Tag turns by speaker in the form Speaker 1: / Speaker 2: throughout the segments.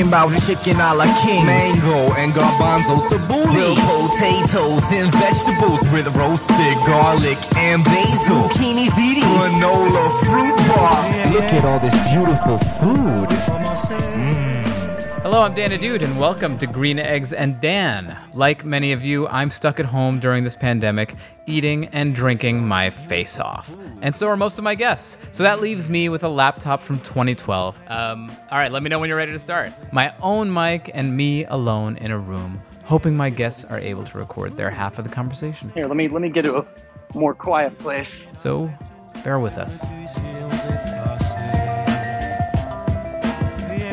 Speaker 1: Talking about chicken a la king, mango and garbanzo tabbouleh, grilled potatoes and vegetables with roasted garlic and basil, zucchini ziti, granola fruit bar. Look at all this beautiful food.
Speaker 2: Hello, I'm Dan Ahdoot, and welcome to Green Eggs and Dan. Like many of you, I'm stuck at home during this pandemic, eating and drinking my face off. And so are most of my guests. So that leaves me with a laptop from 2012. Um, all right, let me know when you're ready to start. My own mic and me alone in a room, hoping my guests are able to record their half of the conversation.
Speaker 3: Here, let me let me get to a more quiet place.
Speaker 2: So bear with us.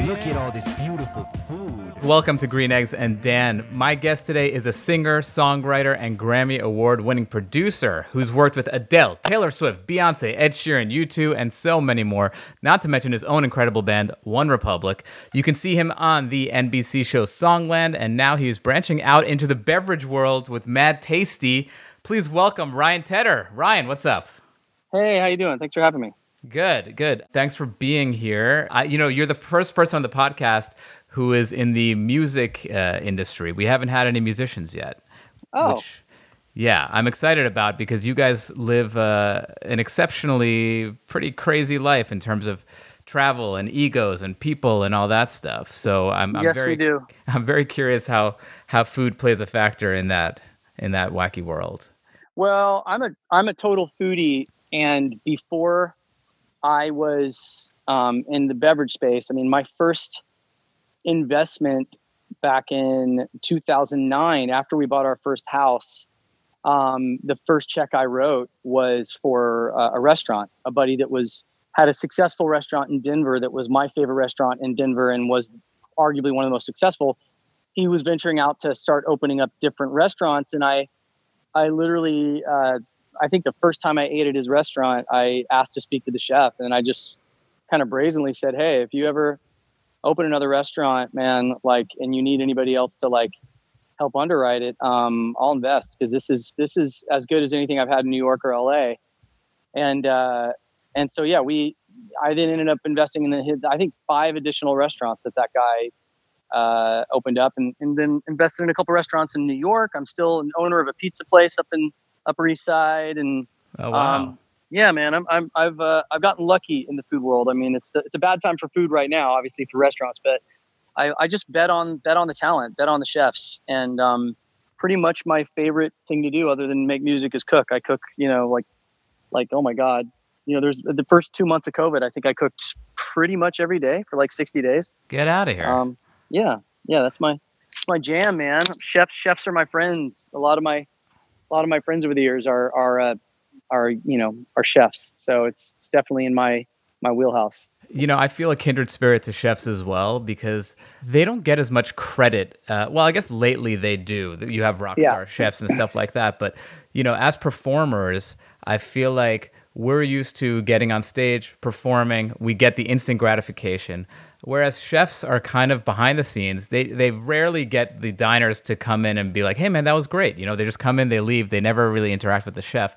Speaker 1: Look at all this beautiful food.
Speaker 2: Welcome to Green Eggs and Dan. My guest today is a singer, songwriter, and Grammy Award winning producer who's worked with Adele, Taylor Swift, Beyonce, Ed Sheeran, U2, and so many more, not to mention his own incredible band, OneRepublic. You can see him on the NBC show Songland, and now he's branching out into the beverage world with Mad Tasty. Please welcome Ryan Tedder. Ryan, what's up?
Speaker 3: Hey, how you doing? Thanks for having me.
Speaker 2: Good, good. Thanks for being here. I, you know, you're the first person on the podcast who is in the music uh, industry. We haven't had any musicians yet.
Speaker 3: Oh.
Speaker 2: Which, yeah, I'm excited about because you guys live uh, an exceptionally pretty crazy life in terms of travel and egos and people and all that stuff. So I'm, I'm
Speaker 3: Yes,
Speaker 2: very
Speaker 3: we do.
Speaker 2: I'm very curious how how food plays a factor in that in that wacky world.
Speaker 3: Well, I'm a I'm a total foodie, and before I was um, in the beverage space, I mean, my first investment back in 2009, after we bought our first house, um, the first check I wrote was for uh, a restaurant. A buddy that was had a successful restaurant in Denver that was my favorite restaurant in Denver and was arguably one of the most successful. He was venturing out to start opening up different restaurants, and I, I literally, uh, I think the first time I ate at his restaurant, I asked to speak to the chef, and I just kind of brazenly said, "Hey, if you ever open another restaurant, man, like, and you need anybody else to like help underwrite it, um, I'll invest because this is this is as good as anything I've had in New York or LA." And uh, and so yeah, we I then ended up investing in the I think five additional restaurants that that guy uh, opened up, and, and then invested in a couple restaurants in New York. I'm still an owner of a pizza place up in Upper East Side, and
Speaker 2: Oh wow.
Speaker 3: um, yeah, man, I'm, I'm I've uh, I've gotten lucky in the food world. I mean, it's it's a bad time for food right now, obviously for restaurants, but I, I just bet on bet on the talent, bet on the chefs, and um, pretty much my favorite thing to do, other than make music, is cook. I cook, you know, like like oh my god, you know, there's the first two months of COVID, I think I cooked pretty much every day for like 60 days.
Speaker 2: Get out of here.
Speaker 3: Um, yeah, yeah, that's my that's my jam, man. Chefs chefs are my friends. A lot of my a lot of my friends over the years are are uh, are you know are chefs. So it's it's definitely in my my wheelhouse.
Speaker 2: You know, I feel a kindred spirit to chefs as well because they don't get as much credit. Uh, well, I guess lately they do. You have rock
Speaker 3: Yeah.
Speaker 2: star chefs and stuff like that. But, you know, as performers, I feel like we're used to getting on stage, performing, we get the instant gratification. Whereas chefs are kind of behind the scenes. They, they rarely get the diners to come in and be like, hey, man, that was great. You know, they just come in, they leave, they never really interact with the chef.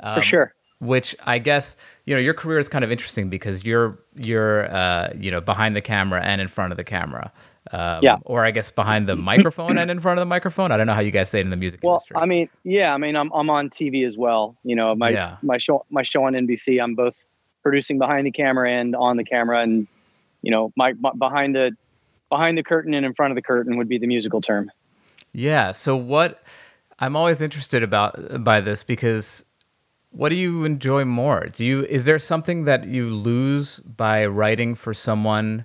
Speaker 2: Um,
Speaker 3: For sure.
Speaker 2: which I guess you know your career is kind of interesting because you're you're uh, you know behind the camera and in front of the camera. Um,
Speaker 3: Yeah.
Speaker 2: Or I guess behind the microphone and in front of the microphone. I don't know how you guys say it in the music
Speaker 3: Well,
Speaker 2: industry.
Speaker 3: I mean, yeah, I mean, I'm I'm on TV as well. You know, my
Speaker 2: Yeah.
Speaker 3: my show my show on NBC. I'm both producing behind the camera and on the camera, and you know, my, my behind the behind the curtain and in front of the curtain would be the musical term.
Speaker 2: yeah. So what I'm always interested about by this because what do you enjoy more? Do you is there something that you lose by writing for someone?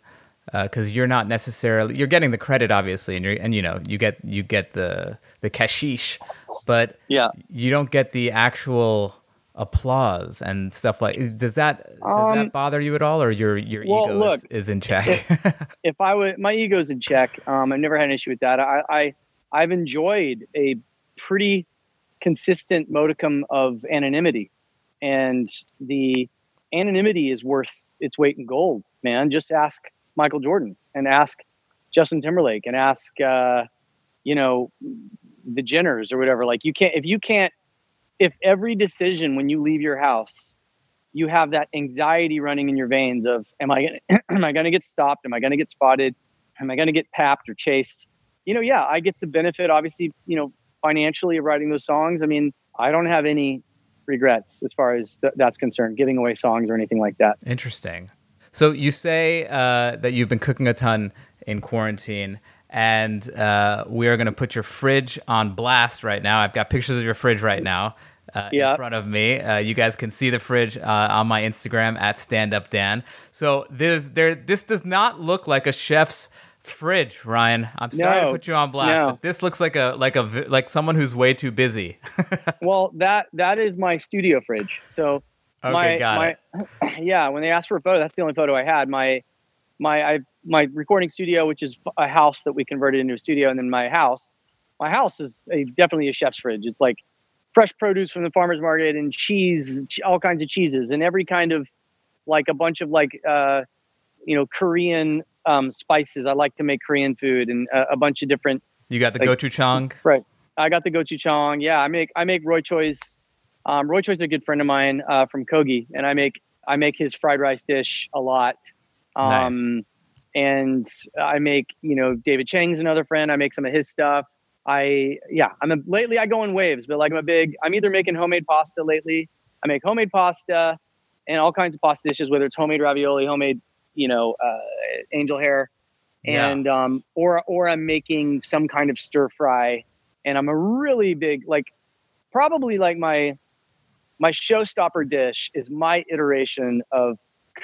Speaker 2: Uh, because you're not necessarily you're getting the credit obviously, and you're and you know you get you get the the cashish, but
Speaker 3: Yeah.
Speaker 2: you don't get the actual applause and stuff like does that does
Speaker 3: Um,
Speaker 2: that bother you at all or your your
Speaker 3: well,
Speaker 2: ego
Speaker 3: look,
Speaker 2: is, is in check
Speaker 3: if I would, my ego's in check. Um, I've never had an issue with that. I, I, I've enjoyed a pretty consistent modicum of anonymity, and the anonymity is worth its weight in gold. Man, just ask Michael Jordan and ask Justin Timberlake and ask, uh, you know, the Jenners or whatever. Like you can't if you can't if every decision when you leave your house you have that anxiety running in your veins of am i gonna am i gonna get stopped? Am i gonna get spotted? Am i gonna get papped or chased? You know yeah i get the benefit obviously you know financially of writing those songs. I mean i don't have any regrets as far as th- that's concerned giving away songs or anything like that.
Speaker 2: Interesting. So you say uh, that you've been cooking a ton in quarantine, and uh, we are going to put your fridge on blast right now. I've got pictures of your fridge right now uh, in front of me. Uh, you guys can see the fridge uh, on my Instagram at StandUpDan. So there's there. This does not look like a chef's fridge, Ryan. I'm sorry to put you on blast,
Speaker 3: no.
Speaker 2: but this looks like a like a like someone who's way too busy.
Speaker 3: well that that is my studio fridge so
Speaker 2: Okay,
Speaker 3: my,
Speaker 2: got
Speaker 3: my,
Speaker 2: it.
Speaker 3: yeah when they asked for a photo that's the only photo i had my my I, my recording studio which is a house that we converted into a studio and then my house my house is a, definitely a chef's fridge it's like fresh produce from the farmers market and cheese all kinds of cheeses and every kind of like a bunch of like uh you know korean um spices i like to make korean food and a, a bunch of different
Speaker 2: You got the
Speaker 3: like-
Speaker 2: gochujang.
Speaker 3: Right. I got the gochujang. Yeah, I make I make Roy Choi's. Um, Roy Choi's a good friend of mine uh, from Kogi, and I make I make his fried rice dish a lot. Um, And I make you know David Chang's another friend. I make some of his stuff. I yeah. I'm a, lately I go in waves, but like I'm a big. I'm either making homemade pasta lately. I make homemade pasta and all kinds of pasta dishes, whether it's homemade ravioli, homemade you know uh, angel hair,
Speaker 2: Yeah.
Speaker 3: and um, or or I'm making some kind of stir fry, and I'm a really big like probably like my my showstopper dish is my iteration of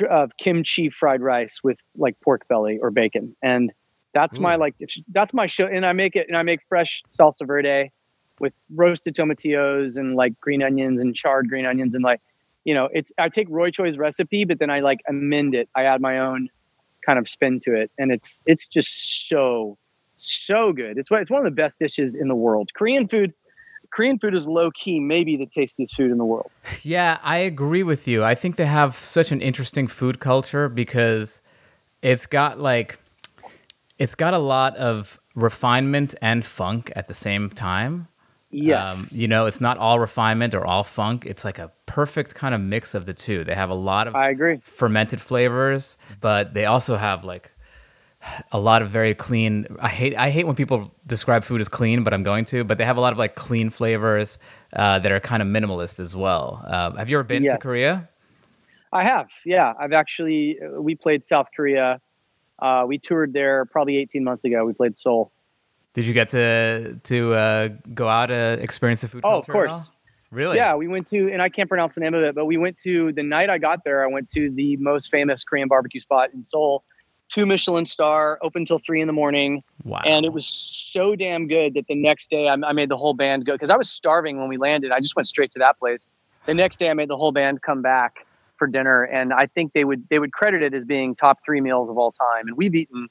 Speaker 3: of uh, kimchi fried rice with like pork belly or bacon, and that's my like that's my show, and I make it and I make fresh salsa verde with roasted tomatillos and like green onions and charred green onions and like you know it's I take Roy Choi's recipe, but then I like amend it. I add my own kind of spin to it, and it's it's just so so good. It's one- it's one of the best dishes in the world. Korean food, Korean food is low key maybe the tastiest food in the world.
Speaker 2: Yeah, I agree with you. I think they have such an interesting food culture because it's got like it's got a lot of refinement and funk at the same time.
Speaker 3: Yes,
Speaker 2: Um, you know, it's not all refinement or all funk. It's like a perfect kind of mix of the two. They have a lot of
Speaker 3: I agree.
Speaker 2: fermented flavors, but they also have like a lot of very clean. I hate I hate when people describe food as clean, but I'm going to. But they have a lot of like clean flavors uh, that are kind of minimalist as well. Um, have you ever been to Korea?
Speaker 3: I have. Yeah, I've actually uh, we played South Korea. Uh, we toured there probably 18 months ago. We played Seoul.
Speaker 2: Did you get to to uh, go out uh, experience the food
Speaker 3: Oh, of course.
Speaker 2: all? Really?
Speaker 3: Yeah, we went to, and I can't pronounce the name of it, but we went to the night I got there. I went to the most famous Korean barbecue spot in Seoul, two Michelin star, open till three in the morning,
Speaker 2: Wow.
Speaker 3: and it was so damn good that the next day I, I made the whole band go because I was starving when we landed. I just went straight to that place. The next day I made the whole band come back for dinner, and I think they would they would credit it as being top three meals of all time. And we've eaten,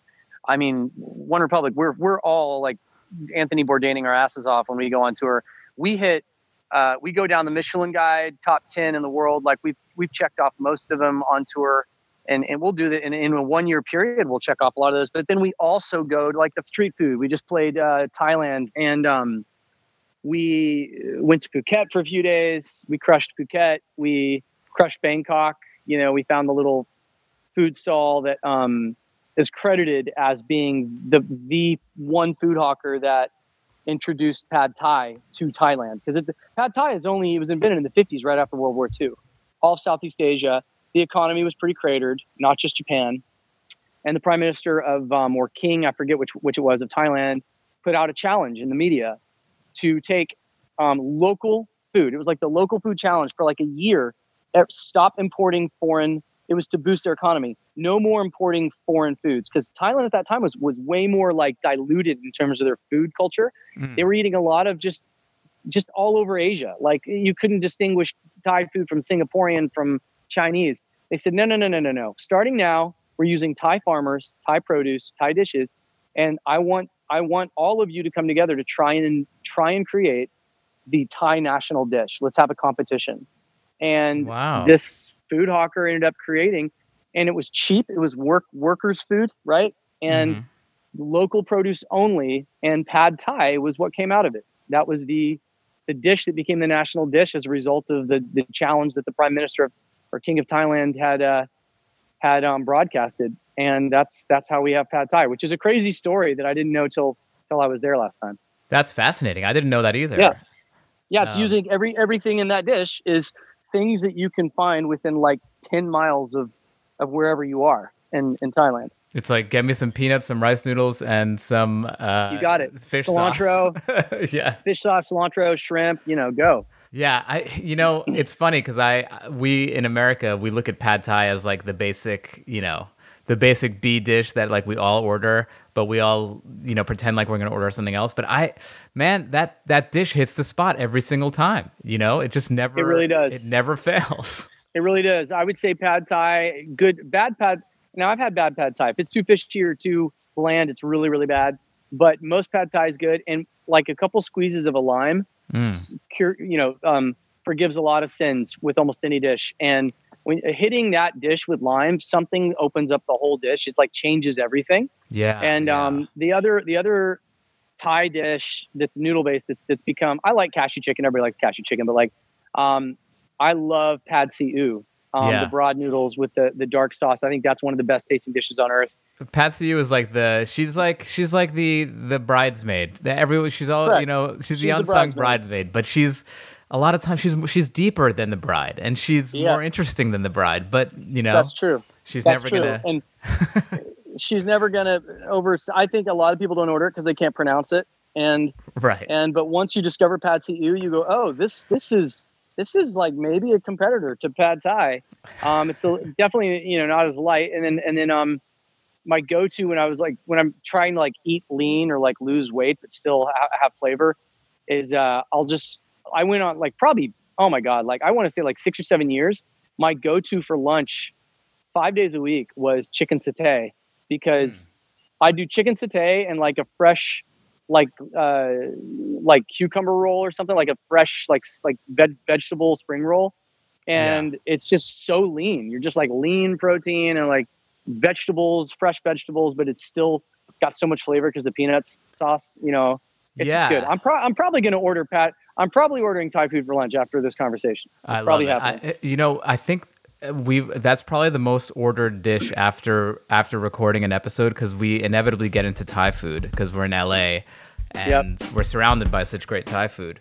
Speaker 3: I mean, OneRepublic. We're we're all like Anthony Bourdaining our asses off when we go on tour. We hit uh, we go down the Michelin Guide top ten in the world. Like we've we've checked off most of them on tour, and and we'll do that in, in a one year period. We'll check off a lot of those. But then we also go to like the street food. We just played uh, Thailand, and um, we went to Phuket for a few days. We crushed Phuket. We crushed Bangkok. You know, we found the little food stall that um, is credited as being the the one food hawker that introduced pad thai to Thailand because pad thai is only it was invented in the 50s right after World War II. All of Southeast Asia, the economy was pretty cratered, not just Japan. And the prime minister of um, or king, I forget which which it was of Thailand, put out a challenge in the media to take um, local food. It was like the local food challenge for like a year. Stop importing foreign. It was to boost their economy. No more importing foreign foods because Thailand at that time was was way more like diluted in terms of their food culture.
Speaker 2: Mm.
Speaker 3: They were eating a lot of just just all over Asia. Like you couldn't distinguish Thai food from Singaporean, from Chinese. They said, no, no, no, no, no, no. Starting now, we're using Thai farmers, Thai produce, Thai dishes, and I want I want all of you to come together to try and try and create the Thai national dish. Let's have a competition. And
Speaker 2: Wow.
Speaker 3: this food hawker ended up creating, and it was cheap. It was work workers' food, right? And
Speaker 2: Mhm.
Speaker 3: local produce only. And pad Thai was what came out of it. That was the the dish that became the national dish as a result of the the challenge that the prime minister of, or king of Thailand had uh, had um, broadcasted. And that's that's how we have pad Thai, which is a crazy story that I didn't know till till I was there last time.
Speaker 2: That's fascinating. I didn't know that either.
Speaker 3: Yeah. Yeah, it's
Speaker 2: Um,
Speaker 3: using every everything in that dish is things that you can find within like ten miles of of wherever you are in in Thailand.
Speaker 2: It's like get me some peanuts, some rice noodles, and some uh,
Speaker 3: You got it.
Speaker 2: fish
Speaker 3: Cilantro.
Speaker 2: sauce. yeah,
Speaker 3: Fish sauce, cilantro, shrimp, you know, go.
Speaker 2: Yeah. I you know it's funny because I we in America we look at pad thai as like the basic you know the basic B dish that like we all order, but we all you know pretend like we're gonna order something else. But I man that that dish hits the spot every single time. You know it just never
Speaker 3: It really does.
Speaker 2: It never fails.
Speaker 3: It really does. I would say pad thai, good, bad pad. Now I've had bad pad thai. If it's too fishy or too bland, it's really, really bad. But most pad thai is good, and like a couple squeezes of a lime,
Speaker 2: Mm.
Speaker 3: cure, you know, um, forgives a lot of sins with almost any dish. And when hitting that dish with lime, something opens up the whole dish. It's like changes everything.
Speaker 2: Yeah,
Speaker 3: And
Speaker 2: yeah.
Speaker 3: um, the other the other Thai dish that's noodle based that's, that's become I like cashew chicken. Everybody likes cashew chicken, but like um, I love pad see ew. Um,
Speaker 2: Yeah.
Speaker 3: The broad noodles with the the dark sauce. I think that's one of the best tasting dishes on earth.
Speaker 2: Patsy is like the she's like she's like the the bridesmaid. The everyone she's all
Speaker 3: Correct.
Speaker 2: you know she's,
Speaker 3: She's
Speaker 2: the
Speaker 3: the
Speaker 2: unsung
Speaker 3: bridesmaid.
Speaker 2: bridesmaid, but she's a lot of times she's she's deeper than the bride and she's
Speaker 3: Yeah.
Speaker 2: more interesting than the bride. But you know
Speaker 3: That's true.
Speaker 2: she's
Speaker 3: That's
Speaker 2: never
Speaker 3: true.
Speaker 2: gonna.
Speaker 3: And she's never gonna over. I think a lot of people don't order it because they can't pronounce it. And
Speaker 2: right.
Speaker 3: and but once you discover Pad See Ew, you go, oh, this this is this is like maybe a competitor to Pad Thai. Um, it's a, definitely you know not as light. And then and then um, my go-to when I was like when I'm trying to like eat lean or like lose weight but still ha- have flavor is uh, I'll just I went on like probably oh my god like I want to say like six or seven years. My go-to for lunch, five days a week, was chicken satay because I do chicken satay and like a fresh like uh like cucumber roll or something like a fresh like like veg- vegetable spring roll. And it's just so lean. You're just like lean protein and like vegetables fresh vegetables but it's still got so much flavor because the peanuts sauce you know it's
Speaker 2: Yeah.
Speaker 3: good i'm, pro- I'm probably going to order pat i'm probably ordering thai food for lunch after this conversation It's
Speaker 2: I
Speaker 3: probably
Speaker 2: love it. I, you know, I think we that's probably the most ordered dish after after recording an episode because we inevitably get into Thai food because we're in LA and we're surrounded by such great Thai food.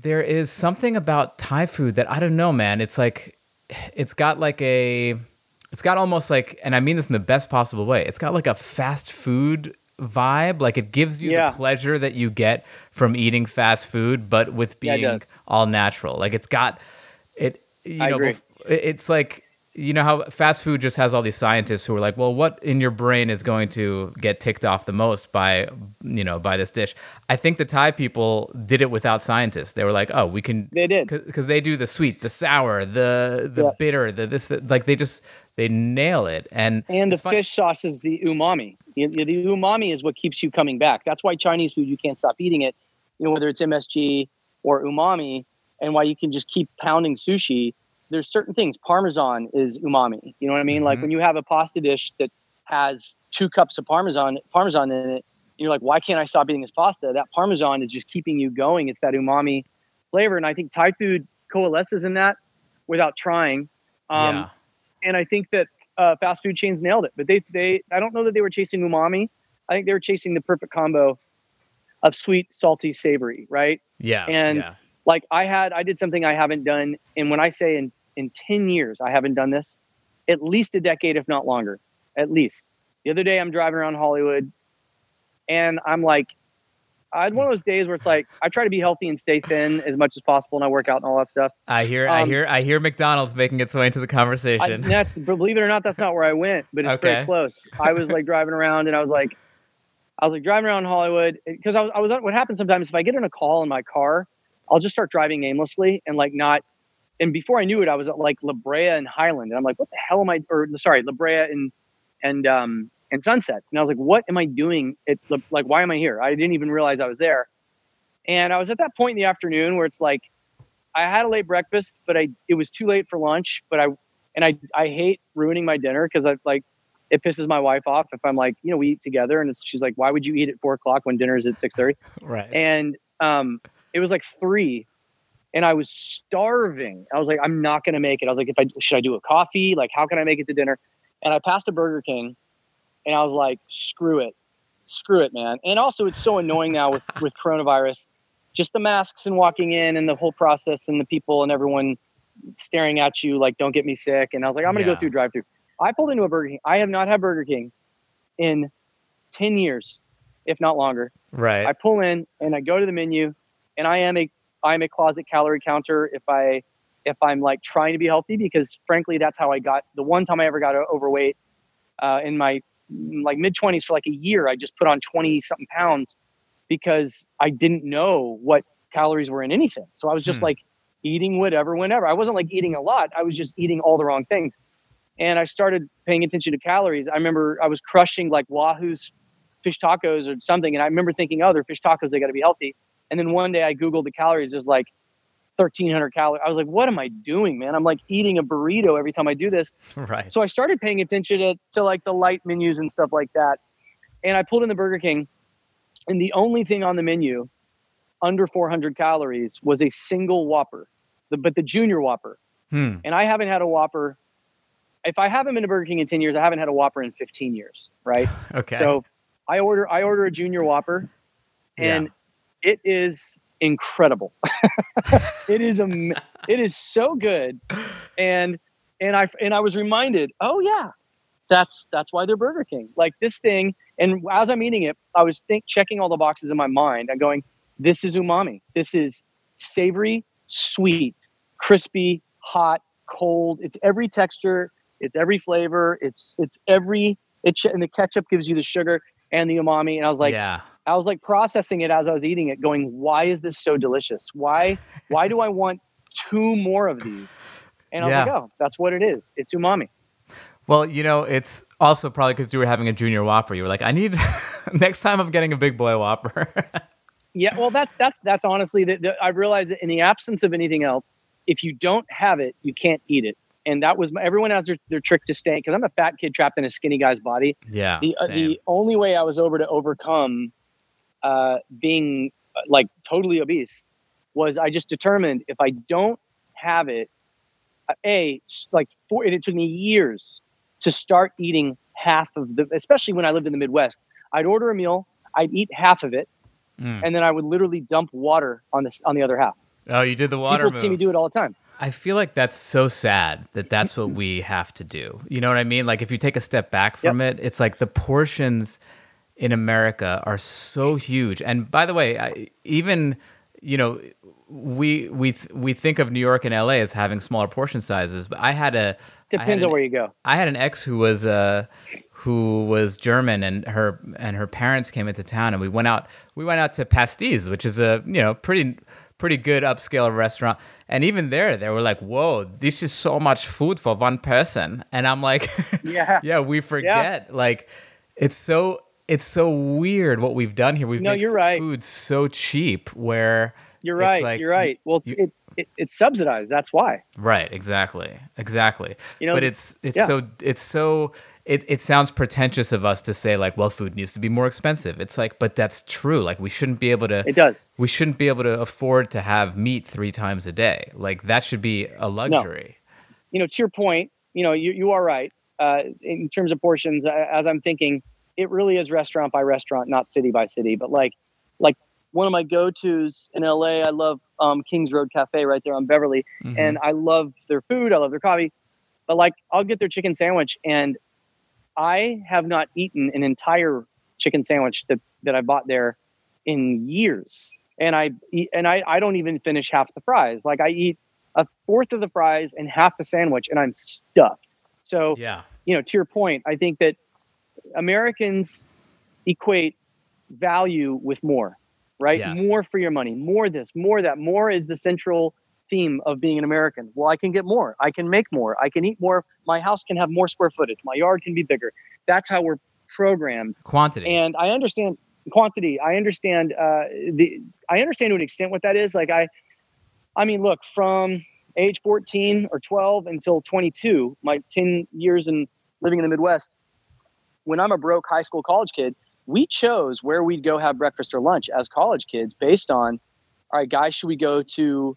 Speaker 2: There is something about Thai food that I don't know, man. It's like it's got like a it's got almost like and I mean this in the best possible way. It's got like a fast food vibe. Like it gives you
Speaker 3: Yeah.
Speaker 2: the pleasure that you get from eating fast food, but with being
Speaker 3: does.
Speaker 2: all natural. Like it's got it you
Speaker 3: I
Speaker 2: know
Speaker 3: agree.
Speaker 2: it's like you know how fast food just has all these scientists who are like, well, what in your brain is going to get ticked off the most by, you know, by this dish? I think the Thai people did it without scientists. They were like, oh, we can.
Speaker 3: They did.
Speaker 2: because they do the sweet, the sour, the the
Speaker 3: Yeah.
Speaker 2: bitter, the this, the, like they just they nail it. And
Speaker 3: and the
Speaker 2: fun-
Speaker 3: fish sauce is the umami. The, the umami is what keeps you coming back. That's why Chinese food you can't stop eating it. You know whether it's MSG or umami, and why you can just keep pounding sushi. There's certain things. Parmesan is umami. You know what I mean? Like
Speaker 2: Mhm.
Speaker 3: when you have a pasta dish that has two cups of parmesan parmesan in it, you're like, why can't I stop eating this pasta? That parmesan is just keeping you going. It's that umami flavor, and I think Thai food coalesces in that without trying. Um,
Speaker 2: yeah.
Speaker 3: and I think that uh, fast food chains nailed it. But they, they, I don't know that they were chasing umami. I think they were chasing the perfect combo of sweet, salty, savory, right?
Speaker 2: Yeah.
Speaker 3: And
Speaker 2: yeah.
Speaker 3: like I had, I did something I haven't done. And when I say in, in 10 years, I haven't done this, at least a decade, if not longer, at least. The other day I'm driving around Hollywood and I'm like, I had one of those days where it's like I try to be healthy and stay thin as much as possible, and I work out and all that stuff.
Speaker 2: I hear, I
Speaker 3: Um,
Speaker 2: hear, I hear McDonald's making its way into the
Speaker 3: I,
Speaker 2: conversation.
Speaker 3: that's believe it or not, that's not where I went, but it's
Speaker 2: Okay.
Speaker 3: very close. I was like driving around, and I was like, I was like driving around Hollywood because I was, I was. What happens sometimes if I get in a call in my car, I'll just start driving aimlessly and like not. And before I knew it, I was at like La Brea and Highland, and I'm like, what the hell am I? Or sorry, La Brea and and um and Sunset, and I was like, what am I doing? It's like, why am I here? I didn't even realize I was there. And I was at that point in the afternoon where it's like, I had a late breakfast, but I it was too late for lunch. But I and I I hate ruining my dinner because I like it pisses my wife off if I'm like you know we eat together and it's, she's like why would you eat at four o'clock when dinner is at six thirty
Speaker 2: right.
Speaker 3: and um it was like three and I was starving. I was like I'm not gonna make it. I was like if I should I do a coffee like how can I make it to dinner? And I passed a Burger King and I was like screw it, screw it, man. And also it's so annoying now with with coronavirus just the masks and walking in and the whole process and the people and everyone staring at you like don't get me sick and i was like i'm gonna
Speaker 2: Yeah.
Speaker 3: go through drive through i pulled into a burger king i have not had burger king in 10 years if not longer
Speaker 2: right.
Speaker 3: i pull in and i go to the menu and i am a i'm a closet calorie counter if i if i'm like trying to be healthy because frankly that's how i got the one time i ever got overweight uh, in my like mid 20s for like a year i just put on 20 something pounds because i didn't know what calories were in anything. So i was just
Speaker 2: Hmm.
Speaker 3: like eating whatever whenever. I wasn't like eating a lot. I was just eating all the wrong things. And i started paying attention to calories. I remember i was crushing like wahoo's fish tacos or something and i remember thinking oh they're fish tacos. They got to be healthy and then one day i googled the calories there's like 1300 calories i was like what am i doing man i'm like eating a burrito every time i do this
Speaker 2: right.
Speaker 3: so I started paying attention to, to like the light menus and stuff like that. And I pulled in the Burger King, and the only thing on the menu under 400 calories was a single Whopper, the, but the Junior Whopper.
Speaker 2: Hmm.
Speaker 3: And I haven't had a Whopper. If I haven't been to Burger King in 10 years, I haven't had a Whopper in 15 years, right?
Speaker 2: Okay.
Speaker 3: So I order I order a Junior Whopper, and it is incredible. it is am- it is so good, and and I and I was reminded, oh yeah, that's that's why they're Burger King. Like this thing, and as I'm eating it, I was think checking all the boxes in my mind and going, this is umami. This is savory, sweet, crispy, hot, cold. It's every texture. It's every flavor. It's it's every it and the ketchup gives you the sugar and the umami. And I was like,
Speaker 2: yeah.
Speaker 3: I was like processing it as I was eating it, going, why is this so delicious? Why why do I want two more of these? And I'm
Speaker 2: Yeah.
Speaker 3: like, oh, that's what it is. It's umami.
Speaker 2: Well, you know, it's also probably because you were having a junior Whopper. You were like, I need next time I'm getting a big boy Whopper.
Speaker 3: Yeah, well, that's that's that's honestly that I realized that in the absence of anything else, if you don't have it, you can't eat it. And that was my, everyone has their, their trick to staying because I'm a fat kid trapped in a skinny guy's body.
Speaker 2: yeah.
Speaker 3: the uh, the only way I was over to overcome uh, being uh, like totally obese was I just determined if I don't have it, a like for and it took me years to start eating half of the, especially when I lived in the Midwest. I'd order a meal, I'd eat half of it,
Speaker 2: Mm.
Speaker 3: and then I would literally dump water on this on the other half.
Speaker 2: oh, you did the water
Speaker 3: People see me do it all the time.
Speaker 2: I feel like that's so sad that that's what we have to do. You know what I mean? Like if you take a step back from it, it's like the portions in America are so huge. And by the way, I, even you know, we we th- we think of New York and LA as having smaller portion sizes, but I had a I had
Speaker 3: Depends on where you go.
Speaker 2: I had an ex who was uh who was German and her and her parents came into town and we went out we went out to Pastis, which is a you know pretty pretty good upscale restaurant. And even there they were like, Whoa, this is so much food for one person. And I'm like
Speaker 3: Yeah.
Speaker 2: Yeah, we forget. Like it's so it's so weird what we've done here. We've
Speaker 3: No,
Speaker 2: made
Speaker 3: you're right.
Speaker 2: food so cheap where
Speaker 3: You're
Speaker 2: it's
Speaker 3: right.
Speaker 2: like-
Speaker 3: you're right. Well, it's,
Speaker 2: you-
Speaker 3: it, it it's subsidized. That's why.
Speaker 2: Right, exactly. Exactly.
Speaker 3: You know,
Speaker 2: but it's it's
Speaker 3: yeah.
Speaker 2: so it's so it, it sounds pretentious of us to say like, well, food needs to be more expensive. It's like, but that's true. Like we shouldn't be able to
Speaker 3: It does.
Speaker 2: we shouldn't be able to afford to have meat three times a day. Like that should be a luxury.
Speaker 3: you know, to your point, you know, you, you are right. Uh, in terms of portions, uh, as I'm thinking, it really is restaurant by restaurant, not city by city. But like, like one of my go-to's in LA. I love um, Kings Road Cafe right there on Beverly,
Speaker 2: Mhm.
Speaker 3: and I love their food. I love their coffee. But like, I'll get their chicken sandwich, and I have not eaten an entire chicken sandwich that that I bought there in years. And I eat, and I I don't even finish half the fries. Like I eat a fourth of the fries and half the sandwich, and I'm stuffed. So
Speaker 2: yeah.
Speaker 3: you know, to your point, I think that Americans equate value with more, right?
Speaker 2: Yes.
Speaker 3: More for your money, more this, more that. More is the central theme of being an American. Well, I can get more. I can make more. I can eat more. My house can have more square footage. My yard can be bigger. That's how we're programmed.
Speaker 2: Quantity.
Speaker 3: And I understand quantity. I understand uh, the. I understand to an extent what that is. Like I, I mean, look from age 14 or 12 until 22, my 10 years in living in the Midwest. When I'm a broke high school college kid, we chose where we'd go have breakfast or lunch as college kids based on, all right, guys, should we go to,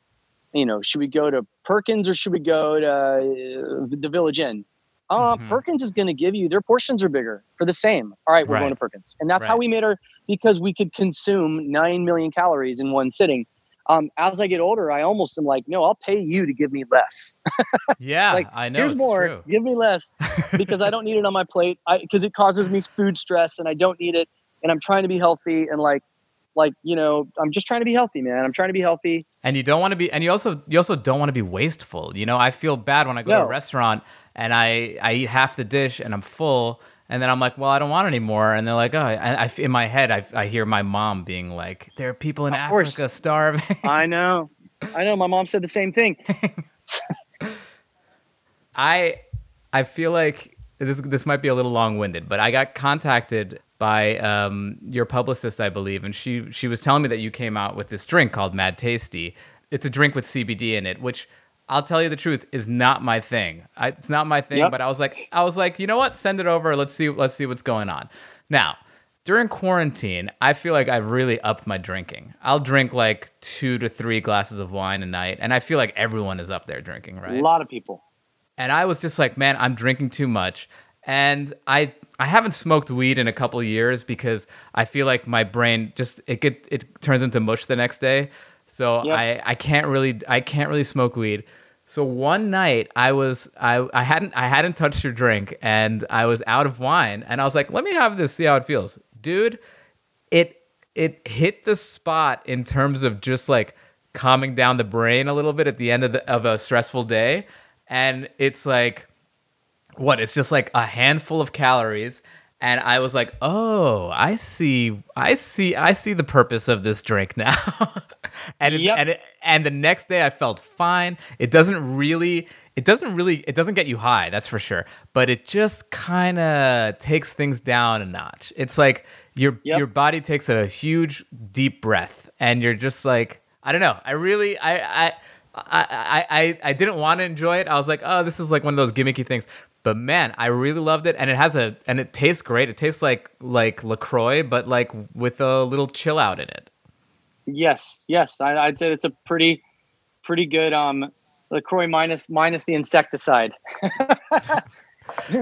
Speaker 3: you know, should we go to Perkins or should we go to uh, the Village Inn? Uh,
Speaker 2: Mhm.
Speaker 3: Perkins is going to give you their portions are bigger for the same. All right, we're
Speaker 2: Right.
Speaker 3: going to Perkins, and that's how we made our because we could consume nine million calories in one sitting. Um, as I get older, I almost am like, no, I'll pay you to give me less.
Speaker 2: yeah,
Speaker 3: like,
Speaker 2: I know.
Speaker 3: Here's more,
Speaker 2: true.
Speaker 3: give me less, because I don't need it on my plate. Because it causes me food stress, and I don't need it. And I'm trying to be healthy, and like, like you know, I'm just trying to be healthy, man. I'm trying to be healthy.
Speaker 2: and you don't want to be and you also you also don't want to be wasteful you know i feel bad when i go to a restaurant and i i eat half the dish and i'm full and then i'm like well i don't want any more and they're like oh and I, in my head I, I hear my mom being like there are people in
Speaker 3: Of course.
Speaker 2: africa starving
Speaker 3: I know, I know. My mom said the same thing.
Speaker 2: I I feel like this this might be a little long winded, but I got contacted by um, your publicist, I believe, and she she was telling me that you came out with this drink called Mad Tasty. It's a drink with CBD in it, which I'll tell you the truth is not my thing. I, it's not my thing,
Speaker 3: Yep.
Speaker 2: but I was like I was like, you know what? Send it over. Let's see let's see what's going on. Now. During quarantine, I feel like I've really upped my drinking. I'll drink like two to three glasses of wine a night, and I feel like everyone is up there drinking, right?
Speaker 3: A lot of people.
Speaker 2: and I was just like, man, I'm drinking too much. And I I haven't smoked weed in a couple of years because I feel like my brain just it get it turns into mush the next day. So
Speaker 3: Yep.
Speaker 2: I I can't really I can't really smoke weed. So one night I was I I hadn't I hadn't touched your drink and I was out of wine and I was like, let me have this, see how it feels. Dude, it it hit the spot in terms of just like calming down the brain a little bit at the end of the, of a stressful day and it's like what it's just like a handful of calories and i was like oh i see i see i see the purpose of this drink now. And
Speaker 3: Yep.
Speaker 2: and it, and the next day i felt fine. It doesn't really it doesn't really it doesn't get you high that's for sure. But it just kind of takes things down a notch. It's like your
Speaker 3: Yep.
Speaker 2: your body takes a huge deep breath and you're just like i don't know. I really i i I, I, I, didn't want to enjoy it. I was like, oh, this is like one of those gimmicky things. But man, I really loved it, and it has a and it tastes great. It tastes like like Lacroix, but like with a little chill out in it.
Speaker 3: Yes, yes. I, I'd say it's a pretty, pretty good um, Lacroix minus minus the insecticide.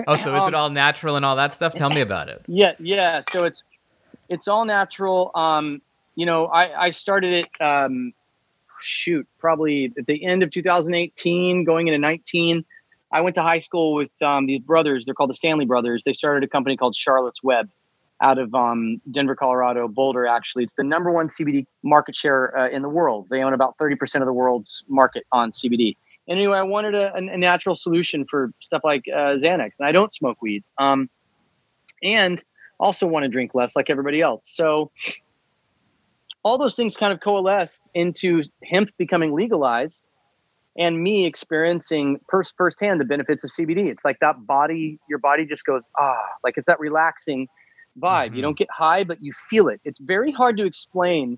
Speaker 2: Oh, so is it
Speaker 3: Um,
Speaker 2: all natural and all that stuff? Tell me about it.
Speaker 3: Yeah, yeah. So it's it's all natural. Um, you know, I I started it. Um, shoot, probably at the end of 2018, going into 19. I went to high school with um, these brothers. They're called the Stanley Brothers. They started a company called Charlotte's Web out of um, Denver, Colorado, Boulder. Actually, it's the number one CBD market share uh, in the world. They own about 30% of the world's market on CBD. Anyway, I wanted a, a natural solution for stuff like uh, Xanax, and I don't smoke weed. Um, and also want to drink less like everybody else. So all those things kind of coalesced into hemp becoming legalized and me experiencing first firsthand the benefits of CBD. It's like that body, your body just goes, ah, like it's that relaxing vibe. You
Speaker 2: Mhm.
Speaker 3: don't get high, but you feel it. It's very hard to explain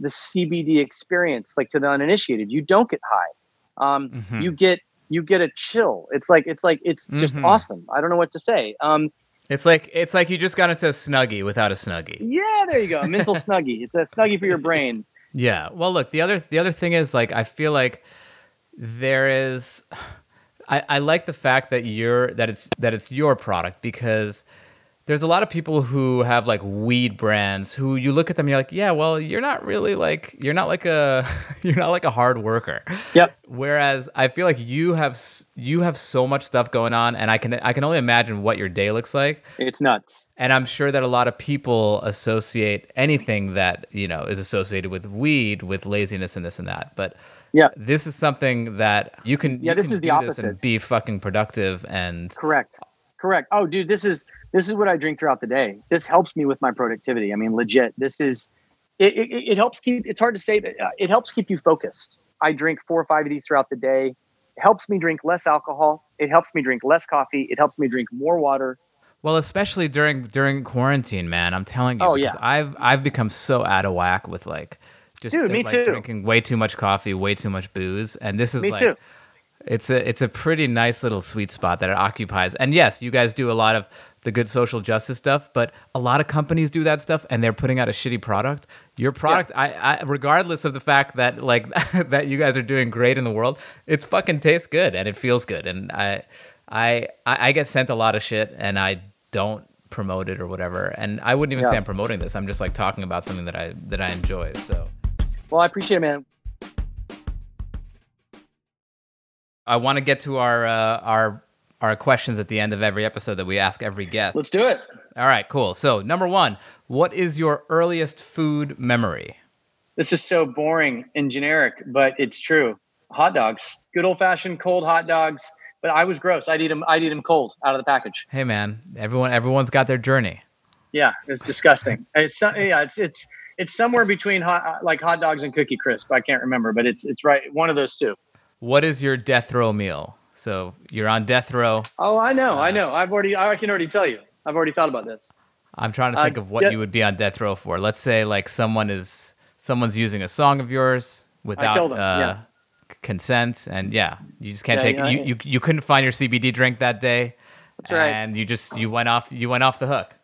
Speaker 3: the CBD experience, like to the uninitiated. You don't get high. Um,
Speaker 2: Mhm.
Speaker 3: You get you get a chill. It's like it's like it's just
Speaker 2: Mhm.
Speaker 3: awesome. I don't know what to say. Um,
Speaker 2: It's like it's like you just got into a snuggie without a snuggie.
Speaker 3: Yeah, there you go. A mental snuggie. It's a snuggie for your brain.
Speaker 2: Yeah. Well, look, the other the other thing is like I feel like there is I, I like the fact that you're that it's that it's your product because there's a lot of people who have like weed brands who you look at them and you're like, yeah, well, you're not really like you're not like a you're not like a hard worker.
Speaker 3: Yep.
Speaker 2: Whereas I feel like you have you have so much stuff going on, and I can I can only imagine what your day looks like.
Speaker 3: It's nuts.
Speaker 2: And I'm sure that a lot of people associate anything that you know is associated with weed with laziness and this and that. But
Speaker 3: Yeah.
Speaker 2: this is something that you can
Speaker 3: Yeah,
Speaker 2: you
Speaker 3: this
Speaker 2: can
Speaker 3: is the
Speaker 2: and
Speaker 3: opposite.
Speaker 2: be fucking productive and
Speaker 3: Correct. Correct. Oh, dude, this is this is what I drink throughout the day. This helps me with my productivity. I mean, legit. This is it. It, it helps keep. It's hard to say, but uh, it helps keep you focused. I drink four or five of these throughout the day. It helps me drink less alcohol. It helps me drink less coffee. It helps me drink more water.
Speaker 2: Well, especially during during quarantine, man. I'm telling you,
Speaker 3: Oh,
Speaker 2: because
Speaker 3: yeah.
Speaker 2: I've I've become so out of whack with like just
Speaker 3: Dude, me
Speaker 2: like
Speaker 3: too.
Speaker 2: drinking way too much coffee, way too much booze, and this is
Speaker 3: Me
Speaker 2: like
Speaker 3: too.
Speaker 2: It's a it's a pretty nice little sweet spot that it occupies. And yes, you guys do a lot of the good social justice stuff, but a lot of companies do that stuff, and they're putting out a shitty product. Your product, I, I regardless of the fact that like that you guys are doing great in the world, it's fucking tastes good and it feels good, and I I I I get sent a lot of shit, and I don't promote it or whatever. And I wouldn't even
Speaker 3: Yeah.
Speaker 2: say I'm promoting this. I'm just like talking about something that I that I enjoy. So.
Speaker 3: Well, I appreciate it, man.
Speaker 2: I want to get to our uh, our our questions at the end of every episode that we ask every guest.
Speaker 3: Let's do it.
Speaker 2: All right, cool. So number one, what is your earliest food memory?
Speaker 3: This is so boring and generic, but it's true. Hot dogs, good old fashioned cold hot dogs. But I was gross. I'd eat them. I'd eat them cold out of the package.
Speaker 2: Hey man, everyone everyone's got their journey.
Speaker 3: Yeah, it's disgusting. it's yeah, it's it's it's somewhere between hot like hot dogs and cookie crisp. I can't remember, but it's it's right one of those two.
Speaker 2: What is your death row meal? So you're on death row.
Speaker 3: Oh, I know,
Speaker 2: Uh,
Speaker 3: I know. I've already I can already tell you. I've already thought about this.
Speaker 2: I'm trying to
Speaker 3: Uh,
Speaker 2: think of what
Speaker 3: de-
Speaker 2: you would be on death row for. Let's say like someone is someone's using a song of yours without uh,
Speaker 3: yeah.
Speaker 2: consent, and yeah, you just can't
Speaker 3: Yeah,
Speaker 2: take
Speaker 3: yeah,
Speaker 2: you, you. You couldn't find your CBD drink that day,
Speaker 3: That's right.
Speaker 2: and you just you went off you went off the hook.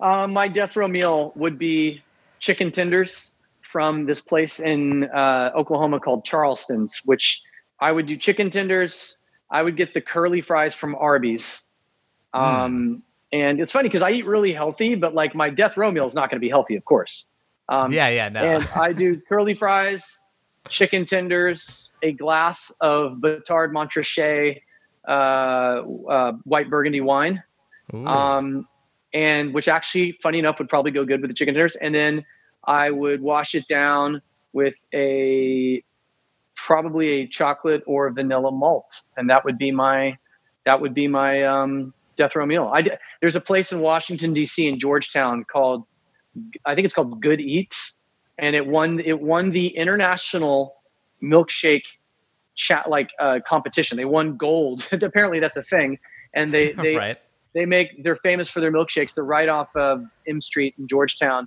Speaker 3: Um, my death row meal would be chicken tenders from this place in uh, Oklahoma called Charleston's, which I would do chicken tenders. I would get the curly fries from Arby's. Um, And it's funny because I eat really healthy, but like my death row meal is not going to be healthy, of course. Um,
Speaker 2: yeah, yeah, no.
Speaker 3: and I do curly fries, chicken tenders, a glass of Batard Montrachet uh, uh, white burgundy wine um, and which actually, funny enough, would probably go good with the chicken tenders. And then I would wash it down with a probably a chocolate or vanilla malt, and that would be my that would be my um, death row meal. I there's a place in Washington D.C. in Georgetown called I think it's called Good Eats, and it won it won the international milkshake chat like uh, competition. They won gold. Apparently, that's a thing, and they they
Speaker 2: right.
Speaker 3: they make they're famous for their milkshakes. They're right off of M Street in Georgetown,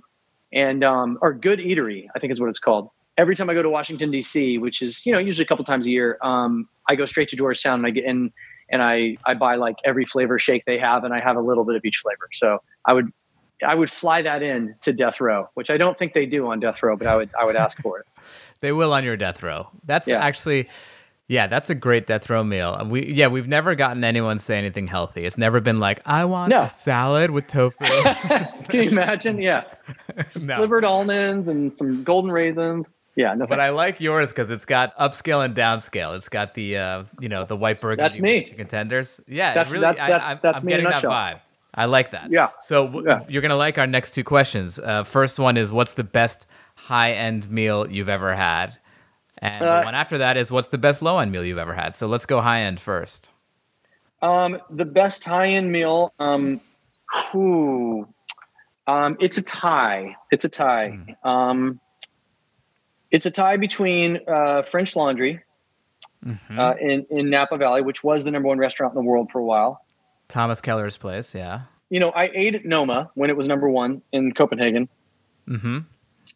Speaker 3: and um, or Good Eatery, I think is what it's called. Every time I go to Washington D.C., which is you know usually a couple times a year, um, I go straight to Georgetown and I get in and I I buy like every flavor shake they have, and I have a little bit of each flavor. So I would I would fly that in to Death Row, which I don't think they do on Death Row, but I would I would ask for it.
Speaker 2: They will on your death row. That's
Speaker 3: Yeah.
Speaker 2: actually, yeah, that's a great death row meal. We yeah, we've never gotten anyone say anything healthy. It's never been like I want
Speaker 3: No.
Speaker 2: a salad with tofu.
Speaker 3: Can you imagine? Yeah,
Speaker 2: no.
Speaker 3: slivered almonds and some golden raisins. Yeah, no.
Speaker 2: But I like yours because it's got upscale and downscale. It's got the uh, you know the white burgundy
Speaker 3: That's me.
Speaker 2: chicken tenders. Yeah,
Speaker 3: That's-
Speaker 2: really.
Speaker 3: that-
Speaker 2: I-
Speaker 3: that's-
Speaker 2: I'm,
Speaker 3: that's
Speaker 2: I'm
Speaker 3: me in a
Speaker 2: getting that vibe. I like that.
Speaker 3: Yeah.
Speaker 2: So w-
Speaker 3: Yeah.
Speaker 2: you're gonna like our next two questions. Uh, first one is what's the best high end meal you've ever had, and
Speaker 3: Uh,
Speaker 2: the one after that is what's the best low end meal you've ever had. So let's go high end first.
Speaker 3: Um, the best high-end meal. Um, whew, um, it's a tie. It's a tie. Um, it's a tie between uh, French Laundry
Speaker 2: Mhm.
Speaker 3: uh, in in Napa Valley, which was the number one restaurant in the world for a while.
Speaker 2: Thomas Keller's place. Yeah.
Speaker 3: You know, I ate at Noma when it was number one in Copenhagen,
Speaker 2: Mm-hmm.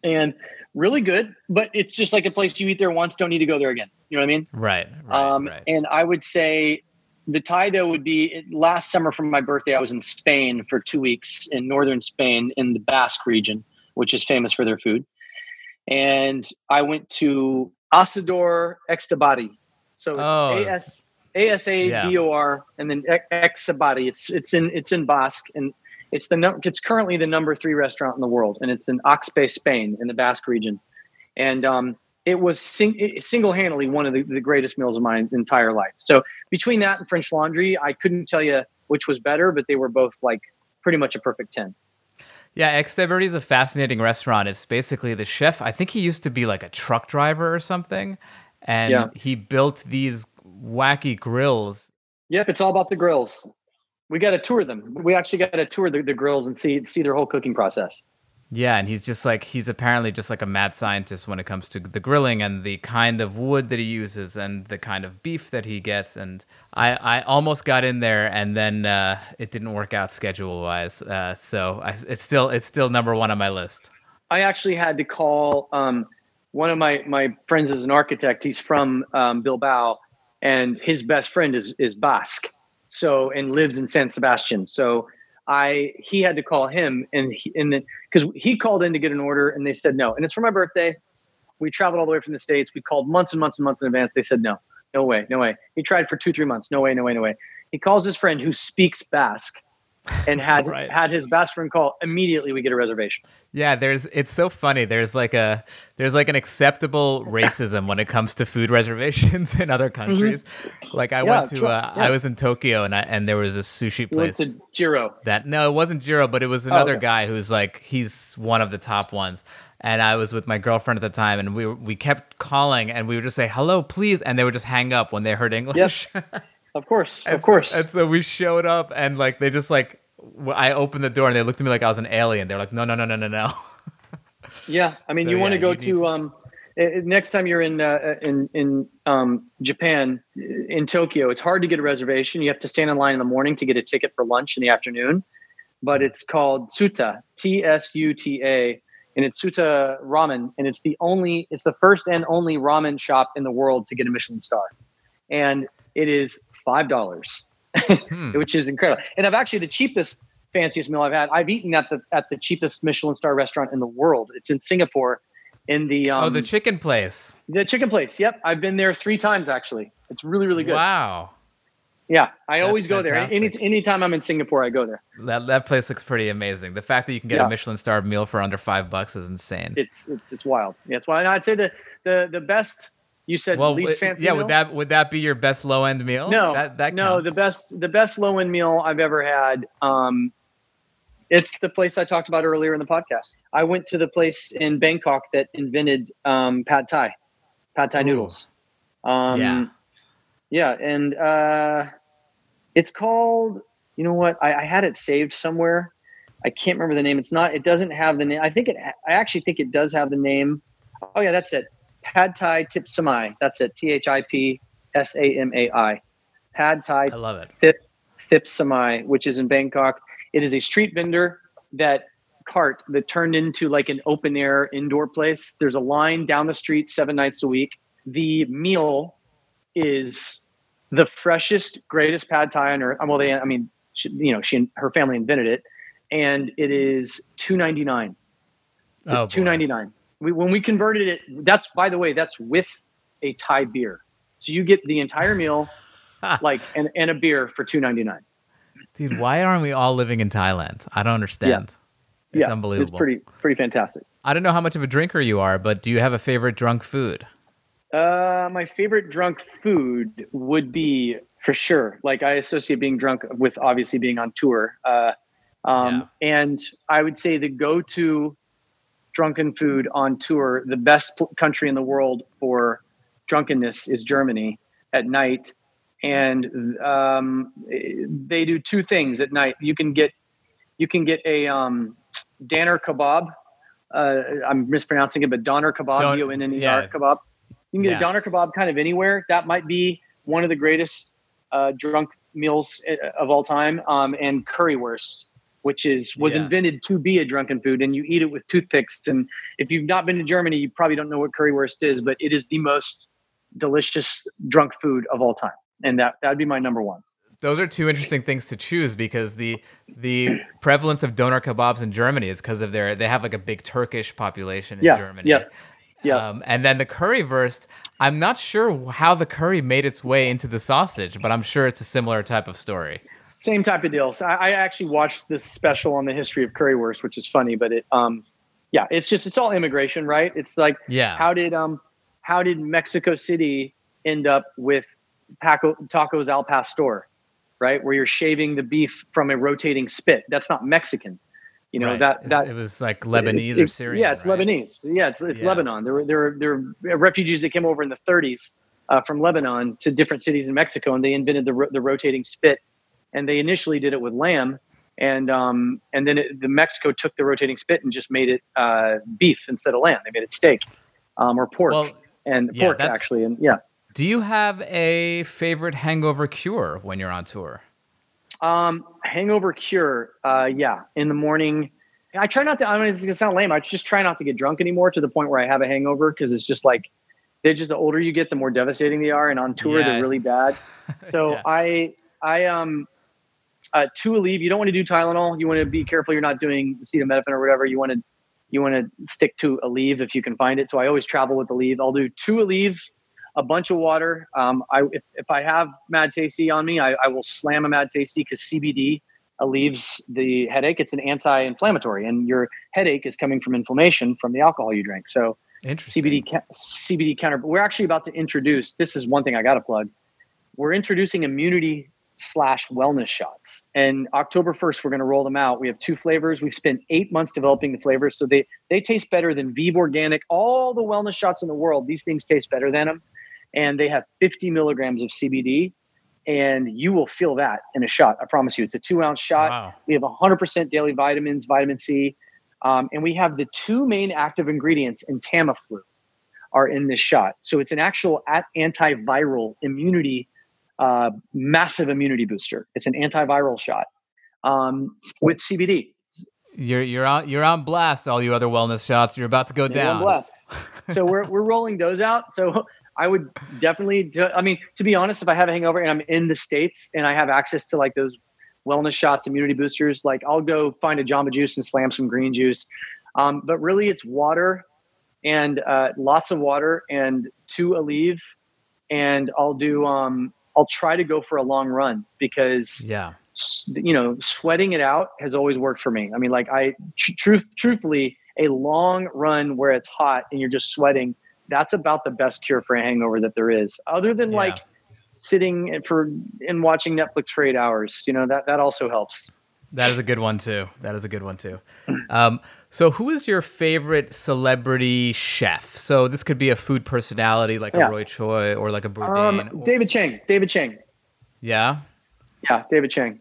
Speaker 3: and really good. But it's just like a place you eat there once, don't need to go there again. You know what I mean?
Speaker 2: Right. Right.
Speaker 3: um,
Speaker 2: right.
Speaker 3: And I would say the tie though would be last summer for my birthday. I was in Spain for two weeks in northern Spain in the Basque region, which is famous for their food. And I went to Asador Etxebarri. So it's
Speaker 2: Oh.
Speaker 3: A S A S A D O R and then Ex- Exabadi. It's it's in it's in Basque and It's the num- It's currently the number three restaurant in the world, and it's in Axpe, Spain, in the Basque region. And um, it was sing- single-handedly one of the, the greatest meals of my entire life. So between that and French Laundry, I couldn't tell you which was better, but they were both like pretty much a perfect ten.
Speaker 2: Yeah, Exteverde is a fascinating restaurant. It's basically the chef. I think he used to be like a truck driver or something, and
Speaker 3: Yeah.
Speaker 2: he built these wacky grills.
Speaker 3: Yep, it's all about the grills. We got to tour them. We actually got to tour the, the grills and see see their whole cooking process.
Speaker 2: Yeah, and he's just like he's apparently just like a mad scientist when it comes to the grilling and the kind of wood that he uses and the kind of beef that he gets. And I, I almost got in there, and then uh, it didn't work out schedule wise. Uh, so I, it's still it's still number one on my list.
Speaker 3: I actually had to call um, one of my my friends is an architect. He's from um, Bilbao, and his best friend is is Basque, so and lives in San Sebastian. So I he had to call him, and he, and because he called in to get an order, and they said no, and it's for my birthday. We traveled all the way from the states. We called months and months and months in advance. They said no, no way, no way. He tried for two three months. No way, no way, no way. He calls his friend who speaks Basque, and had
Speaker 2: Right.
Speaker 3: had his best friend call. Immediately, we get a reservation.
Speaker 2: Yeah, there's it's so funny. There's like a there's like an acceptable racism when it comes to food reservations in other countries. Like I
Speaker 3: Mm-hmm. Yeah,
Speaker 2: went to
Speaker 3: sure,
Speaker 2: uh,
Speaker 3: yeah.
Speaker 2: I was in Tokyo and I and there was a sushi
Speaker 3: We went
Speaker 2: place
Speaker 3: to Jiro.
Speaker 2: that no, it wasn't Jiro, but it was another
Speaker 3: Oh, okay.
Speaker 2: guy who's like he's one of the top ones. And I was with my girlfriend at the time, and we we kept calling, and we would just say hello, please, and they would just hang up when they heard English.
Speaker 3: Of course,
Speaker 2: And
Speaker 3: of
Speaker 2: so-
Speaker 3: course.
Speaker 2: and so we showed up, and like they just like I opened the door, and they looked at me like I was an alien. They're like, no, no, no, no, no, no.
Speaker 3: yeah, I mean,
Speaker 2: So,
Speaker 3: you want to go to um, next time you're in uh, in in um, Japan, in Tokyo. It's hard to get a reservation. You have to stand in line in the morning to get a ticket for lunch in the afternoon. But it's called Tsuta, T S U T A, and it's Tsuta Ramen, and it's the only, it's the first and only ramen shop in the world to get a Michelin star, and it is five dollars, which is incredible. And I've actually the cheapest, fanciest meal I've had. I've eaten at the at the cheapest Michelin star restaurant in the world. It's in Singapore, in the um,
Speaker 2: oh, the chicken place.
Speaker 3: the chicken place. Yep, I've been there three times actually. It's really really good.
Speaker 2: Wow,
Speaker 3: Yeah, I
Speaker 2: That's
Speaker 3: always go there. Any
Speaker 2: fantastic.
Speaker 3: anytime I'm in Singapore, I go there.
Speaker 2: that that place looks pretty amazing. The fact that you can get
Speaker 3: Yeah.
Speaker 2: a Michelin star meal for under five bucks is insane.
Speaker 3: It's it's it's wild. Yeah, it's wild. And I'd say the the the best. You said
Speaker 2: well,
Speaker 3: least fancy.
Speaker 2: yeah,
Speaker 3: meal?
Speaker 2: would that would that be your best low end meal?
Speaker 3: No,
Speaker 2: that that
Speaker 3: no. The best the best low end meal I've ever had. Um, it's the place I talked about earlier in the podcast. I went to the place in Bangkok that invented um, pad thai, pad thai
Speaker 2: Ooh.
Speaker 3: noodles. Um,
Speaker 2: Yeah.
Speaker 3: yeah, and uh, it's called. You know what? I, I had it saved somewhere. I can't remember the name. It's not. It doesn't have the name. I think it. I actually think it does have the name. Oh yeah, that's it. Pad Thai Thip Samai. That's it. T H I P S A M A I. Pad Thai
Speaker 2: I love it.
Speaker 3: Thip, Thip Samai, which is in Bangkok. It is a street vendor that cart that turned into like an open air indoor place. There's a line down the street seven nights a week. The meal is the freshest, greatest pad thai on earth. Well, they, I mean, she, you know, she and her family invented it, and it is two ninety nine.
Speaker 2: Oh.
Speaker 3: It's two ninety nine. We when we converted it, that's by the way, that's with a Thai beer. So you get the entire meal, like and, and a beer for two ninety nine.
Speaker 2: Dude, why aren't we all living in Thailand? I don't understand. It's
Speaker 3: yeah,
Speaker 2: unbelievable.
Speaker 3: It's pretty pretty fantastic.
Speaker 2: I don't know how much of a drinker you are, but do you have a favorite drunk food?
Speaker 3: Uh, my favorite drunk food would be for sure. Like I associate being drunk with obviously being on tour. Uh, um, and I would say the go-to drunken food on tour, the best pl- country in the world for drunkenness is Germany at night. And um, they do two things at night. You can get you can get a um, Danner kebab. Uh, I'm mispronouncing it, but Donner kebab, D O N N E. R kebab. You can get
Speaker 2: Yes.
Speaker 3: a Donner kebab kind of anywhere. That might be one of the greatest uh, drunk meals uh, of all time. Um, and currywurst, which is was
Speaker 2: Yes.
Speaker 3: invented to be a drunken food, and you eat it with toothpicks. And if you've not been to Germany, you probably don't know what currywurst is, but it is the most delicious drunk food of all time. And that that'd be my number one.
Speaker 2: Those are two interesting things to choose because the the prevalence of doner kebabs in Germany is because of their they have like a big Turkish population in
Speaker 3: Yeah,
Speaker 2: Germany.
Speaker 3: yeah, yeah.
Speaker 2: Um, and then the currywurst, I'm not sure how the curry made its way into the sausage, but I'm sure it's a similar type of story.
Speaker 3: Same type of deal. So I, I actually watched this special on the history of currywurst, which is funny, but it um yeah, it's just it's all immigration, right? It's like
Speaker 2: Yeah.
Speaker 3: how did um how did Mexico City end up with Paco, tacos al pastor, right? Where you're shaving the beef from a rotating spit. That's not Mexican. You know
Speaker 2: Right.
Speaker 3: that
Speaker 2: It's-
Speaker 3: that
Speaker 2: it was like Lebanese
Speaker 3: it-
Speaker 2: or Syrian.
Speaker 3: Yeah, it's
Speaker 2: right?
Speaker 3: Lebanese. Yeah, it's it's
Speaker 2: Yeah.
Speaker 3: Lebanon. There were there were there were refugees that came over in the 30s uh, from Lebanon to different cities in Mexico, and they invented the ro- the rotating spit. And they initially did it with lamb, and um and then it, the Mexico took the rotating spit and just made it uh, beef instead of lamb. They made it steak um, or pork
Speaker 2: Well,
Speaker 3: and
Speaker 2: yeah,
Speaker 3: pork actually. And yeah,
Speaker 2: Do you have a favorite hangover cure when you're on tour?
Speaker 3: Um, hangover cure. Uh, yeah, in the morning. I try not to. I mean, it's gonna sound lame. I just try not to get drunk anymore to the point where I have a hangover because it's just like they're just the older you get, the more devastating they are, and on tour
Speaker 2: Yeah.
Speaker 3: they're really bad. So
Speaker 2: Yeah.
Speaker 3: I, I um, uh, to Aleve, you don't want to do Tylenol. You want to be careful. You're not doing acetaminophen or whatever. You want to, you want to stick to Aleve if you can find it. So I always travel with Aleve. I'll do two Aleve, a bunch of water. Um, I if, if I have Mad Tasty on me, I, I will slam a Mad Tasty because CBD alleviates the headache. It's an anti-inflammatory, and your headache is coming from inflammation from the alcohol you drink. So
Speaker 2: Interesting.
Speaker 3: CBD CBD counter. We're actually about to introduce. This is one thing I got to plug. We're introducing immunity slash wellness shots, and October first we're going to roll them out. We have two flavors. We've spent eight months developing the flavors, so they they taste better than Vive Organic. All the wellness shots in the world, these things taste better than them, and they have 50 milligrams of CBD, and you will feel that in a shot. I promise you. It's a two ounce shot.
Speaker 2: Wow.
Speaker 3: We have 100% daily vitamins, vitamin C, um, and we have the two main active ingredients in Tamiflu are in this shot. So it's an actual antiviral immunity, uh, massive immunity booster. It's an antiviral shot um, with CBD.
Speaker 2: You're you're on you're on blast. All you other wellness shots. You're about to go down.
Speaker 3: I'm so we're we're rolling those out. So I would definitely. Do, I mean, to be honest, if I have a hangover and I'm in the states and I have access to like those wellness shots, immunity boosters, like I'll go find a Jamba Juice and slam some green juice. Um, but really, it's water and uh, lots of water and two Aleve, and I'll do. Um, I'll try to go for a long run because
Speaker 2: Yeah.
Speaker 3: you know, sweating it out has always worked for me. I mean, like I tr- truth, truthfully, a long run where it's hot and you're just sweating, that's about the best cure for a hangover that there is. Other than
Speaker 2: Yeah.
Speaker 3: like sitting for and watching Netflix for eight hours, you know, that that also helps.
Speaker 2: That is a good one too. That is a good one too. Um, so, who is your favorite celebrity chef? So, this could be a food personality like
Speaker 3: Yeah.
Speaker 2: a Roy Choi or like a Bourdain.
Speaker 3: Um, David Chang, David Chang,
Speaker 2: yeah,
Speaker 3: yeah, David Chang,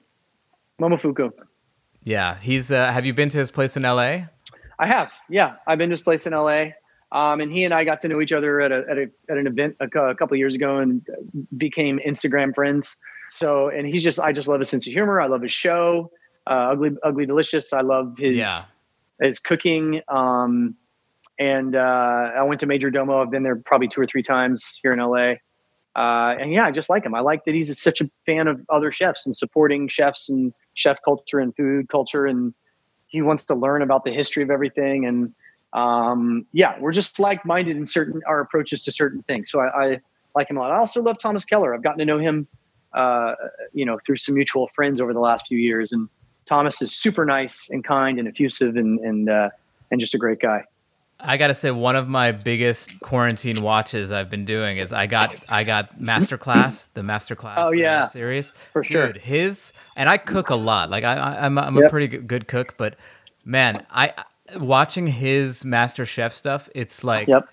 Speaker 3: Momofuku.
Speaker 2: yeah. He's. Uh, have you been to his place in L.A.?
Speaker 3: I have, yeah. I've been to his place in LA, um, and he and I got to know each other at a at, a, at an event a, a couple of years ago, and became Instagram friends. So, and he's just, I just love his sense of humor. I love his show, uh, Ugly Ugly Delicious. I love his
Speaker 2: Yeah.
Speaker 3: His cooking. Um, and uh, I went to Majordomo. I've been there probably two or three times here in LA. Uh, and yeah, I just like him. I like that he's such a fan of other chefs and supporting chefs and chef culture and food culture and he wants to learn about the history of everything and um, yeah we're just like-minded in certain our approaches to certain things so I, I like him a lot i also love thomas keller i've gotten to know him uh, you know through some mutual friends over the last few years and thomas is super nice and kind and effusive and and uh, and just a great guy
Speaker 2: I gotta say, one of my biggest quarantine watches I've been doing is I got I got Masterclass, the Masterclass
Speaker 3: Oh,
Speaker 2: uh,
Speaker 3: yeah.
Speaker 2: series.
Speaker 3: For sure.
Speaker 2: Dude, his and I cook a lot. Like I, I I'm I'm a pretty good, cook, but man, I watching his Master Chef stuff, it's like
Speaker 3: Yep.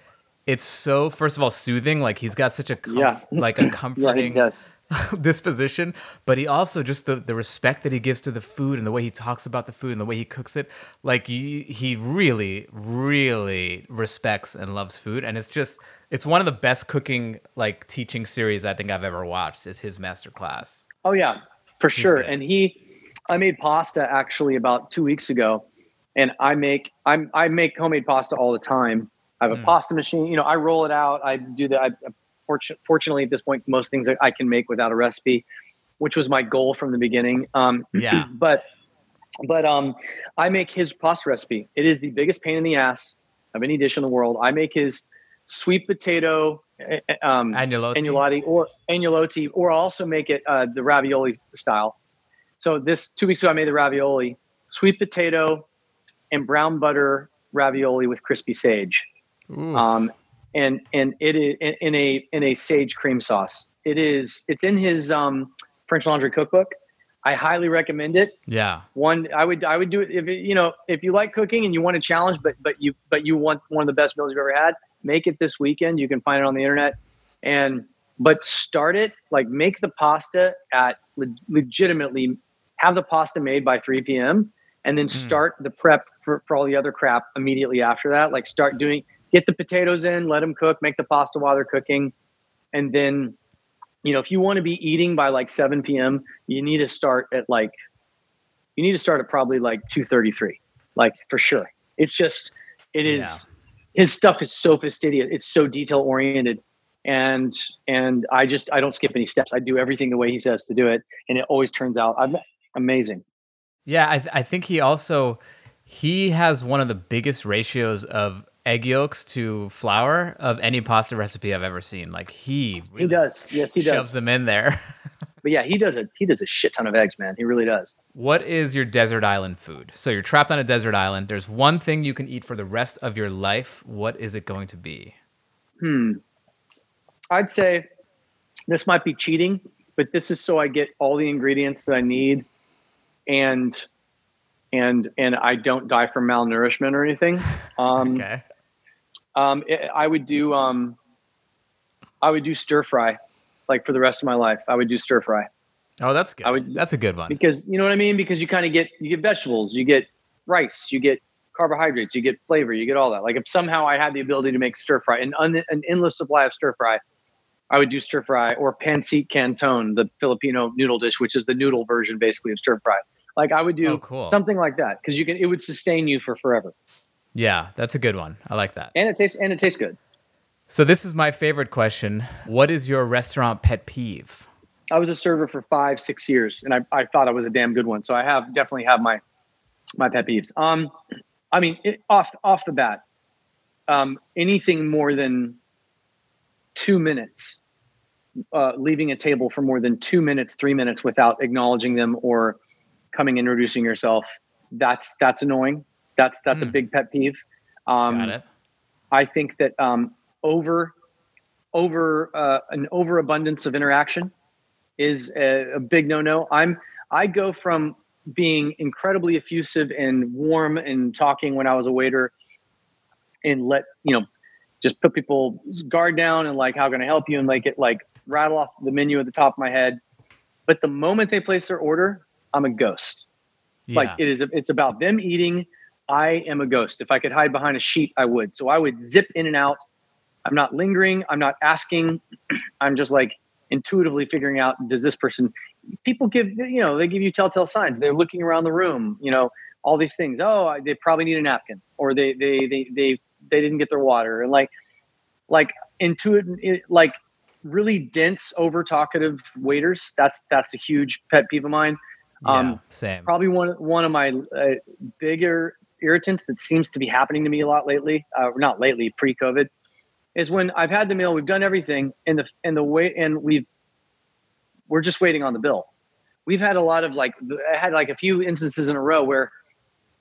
Speaker 2: it's so first of all soothing. Like he's got such a comf-
Speaker 3: Yeah.
Speaker 2: like a
Speaker 3: yeah
Speaker 2: disposition, but he also just the, the respect that he gives to the food and the way he talks about the food and the way he cooks it. Like he, he really, really respects and loves food, and it's just it's one of the best cooking like teaching series I think I've ever watched. Is his master class.
Speaker 3: Oh yeah, for sure.
Speaker 2: good.
Speaker 3: And he, I made pasta actually about two weeks ago, and I make I'm I make homemade pasta all the time. I have a
Speaker 2: Mm.
Speaker 3: pasta machine. You know, I roll it out. I do that. I, fortu- fortunately, at this point, most things I can make without a recipe, which was my goal from the beginning. Um,
Speaker 2: Yeah.
Speaker 3: but but um, I make his pasta recipe. It is the biggest pain in the ass of any dish in the world. I make his sweet potato eh, eh, um,
Speaker 2: agnolotti
Speaker 3: or agnolotti, or also make it uh, the ravioli style. So this two weeks ago, I made the ravioli, sweet potato, and brown butter ravioli with crispy sage. Um, and and it is in, a in a sage cream sauce. It is. It's in his um, French Laundry cookbook. I highly recommend it.
Speaker 2: yeah.
Speaker 3: One, I would I would do it if it, you know if you like cooking and you want a challenge, but but you but you want one of the best meals you've ever had. Make it this weekend. You can find it on the internet, and but start it like make the pasta at le- legitimately have the pasta made by 3 p.m. and then start the prep for, for all the other crap immediately after that. Like start doing get the potatoes in, let them cook, make the pasta while they're cooking, and then you know if you want to be eating by like 7 p.m. you need to start at like you need to start at probably like 2:33, like for sure. It's just it is
Speaker 2: Yeah.
Speaker 3: his stuff is so fastidious. It's so detail oriented. And and I just I don't skip any steps. I do everything the way he says to do it, and it always turns out am- amazing.
Speaker 2: Yeah, I, th- I think he also he has one of the biggest ratios of egg yolks to flour of any pasta recipe I've ever seen. Like he
Speaker 3: He does, yes, he does.
Speaker 2: shoves them in there.
Speaker 3: But yeah, he does a he does a shit ton of eggs, man. He really does.
Speaker 2: what is your desert island food? So you're trapped on a desert island. There's one thing you can eat for the rest of your life. What is it going to be?
Speaker 3: Hmm. I'd say this might be cheating, but this is so I get all the ingredients that I need, and and and I don't die from malnourishment or anything. Um,
Speaker 2: Okay.
Speaker 3: Um, it, I would do um, I would do stir fry, like for the rest of my life. I would do stir fry
Speaker 2: Oh, that's good.
Speaker 3: I would-
Speaker 2: that's a good one.
Speaker 3: because you know what I mean. Because you kind of get you get vegetables, you get rice, you get carbohydrates, you get flavor, you get all that. Like if somehow I had the ability to make stir fry, an un, an endless supply of stir fry, I would do stir fry or pancit canton, the Filipino noodle dish, which is the noodle version basically of stir fry. Like I would do
Speaker 2: Oh, cool.
Speaker 3: something like that because you can it would sustain you for forever,
Speaker 2: Yeah, that's a good one. I like that.
Speaker 3: and it tastes and it tastes good.
Speaker 2: So this is my favorite question. What is your restaurant pet peeve?
Speaker 3: I was a server for five, six years, and I, I thought I was a damn good one. So I have definitely have my my pet peeves. Um, I mean, it, off off the bat, um, anything more than two minutes, uh, leaving a table for more than two minutes, three minutes without acknowledging them or coming and introducing yourself, that's that's annoying. That's that's a
Speaker 2: Hmm.
Speaker 3: big pet peeve. Um,
Speaker 2: Got it.
Speaker 3: I think that um, over over uh, an overabundance of interaction is a, a big no-no. I'm I go from being incredibly effusive and warm and talking when I was a waiter, and let you know, just put people's guard down and like, how can I help you? And like it like rattle off the menu at the top of my head. But the moment they place their order, I'm a ghost like it is it's about them eating i am a ghost. If i could hide behind a sheet i would. So i would zip in and out. I'm not lingering. I'm not asking. I'm just like intuitively figuring out does this person people give you know they give you telltale signs. They're looking around the room you know all these things. Oh I- they probably need a napkin or they they they they, they didn't get their water. And like like intuitive it, like really dense over talkative waiters that's that's a huge pet peeve of mine.
Speaker 2: Yeah,
Speaker 3: um,
Speaker 2: same.
Speaker 3: probably one one of my uh, bigger irritants that seems to be happening to me a lot lately uh, not lately pre-covid is when i've had the meal we've done everything and the and the way and we've we're just waiting on the bill. We've had a lot of like i had like a few instances in a row where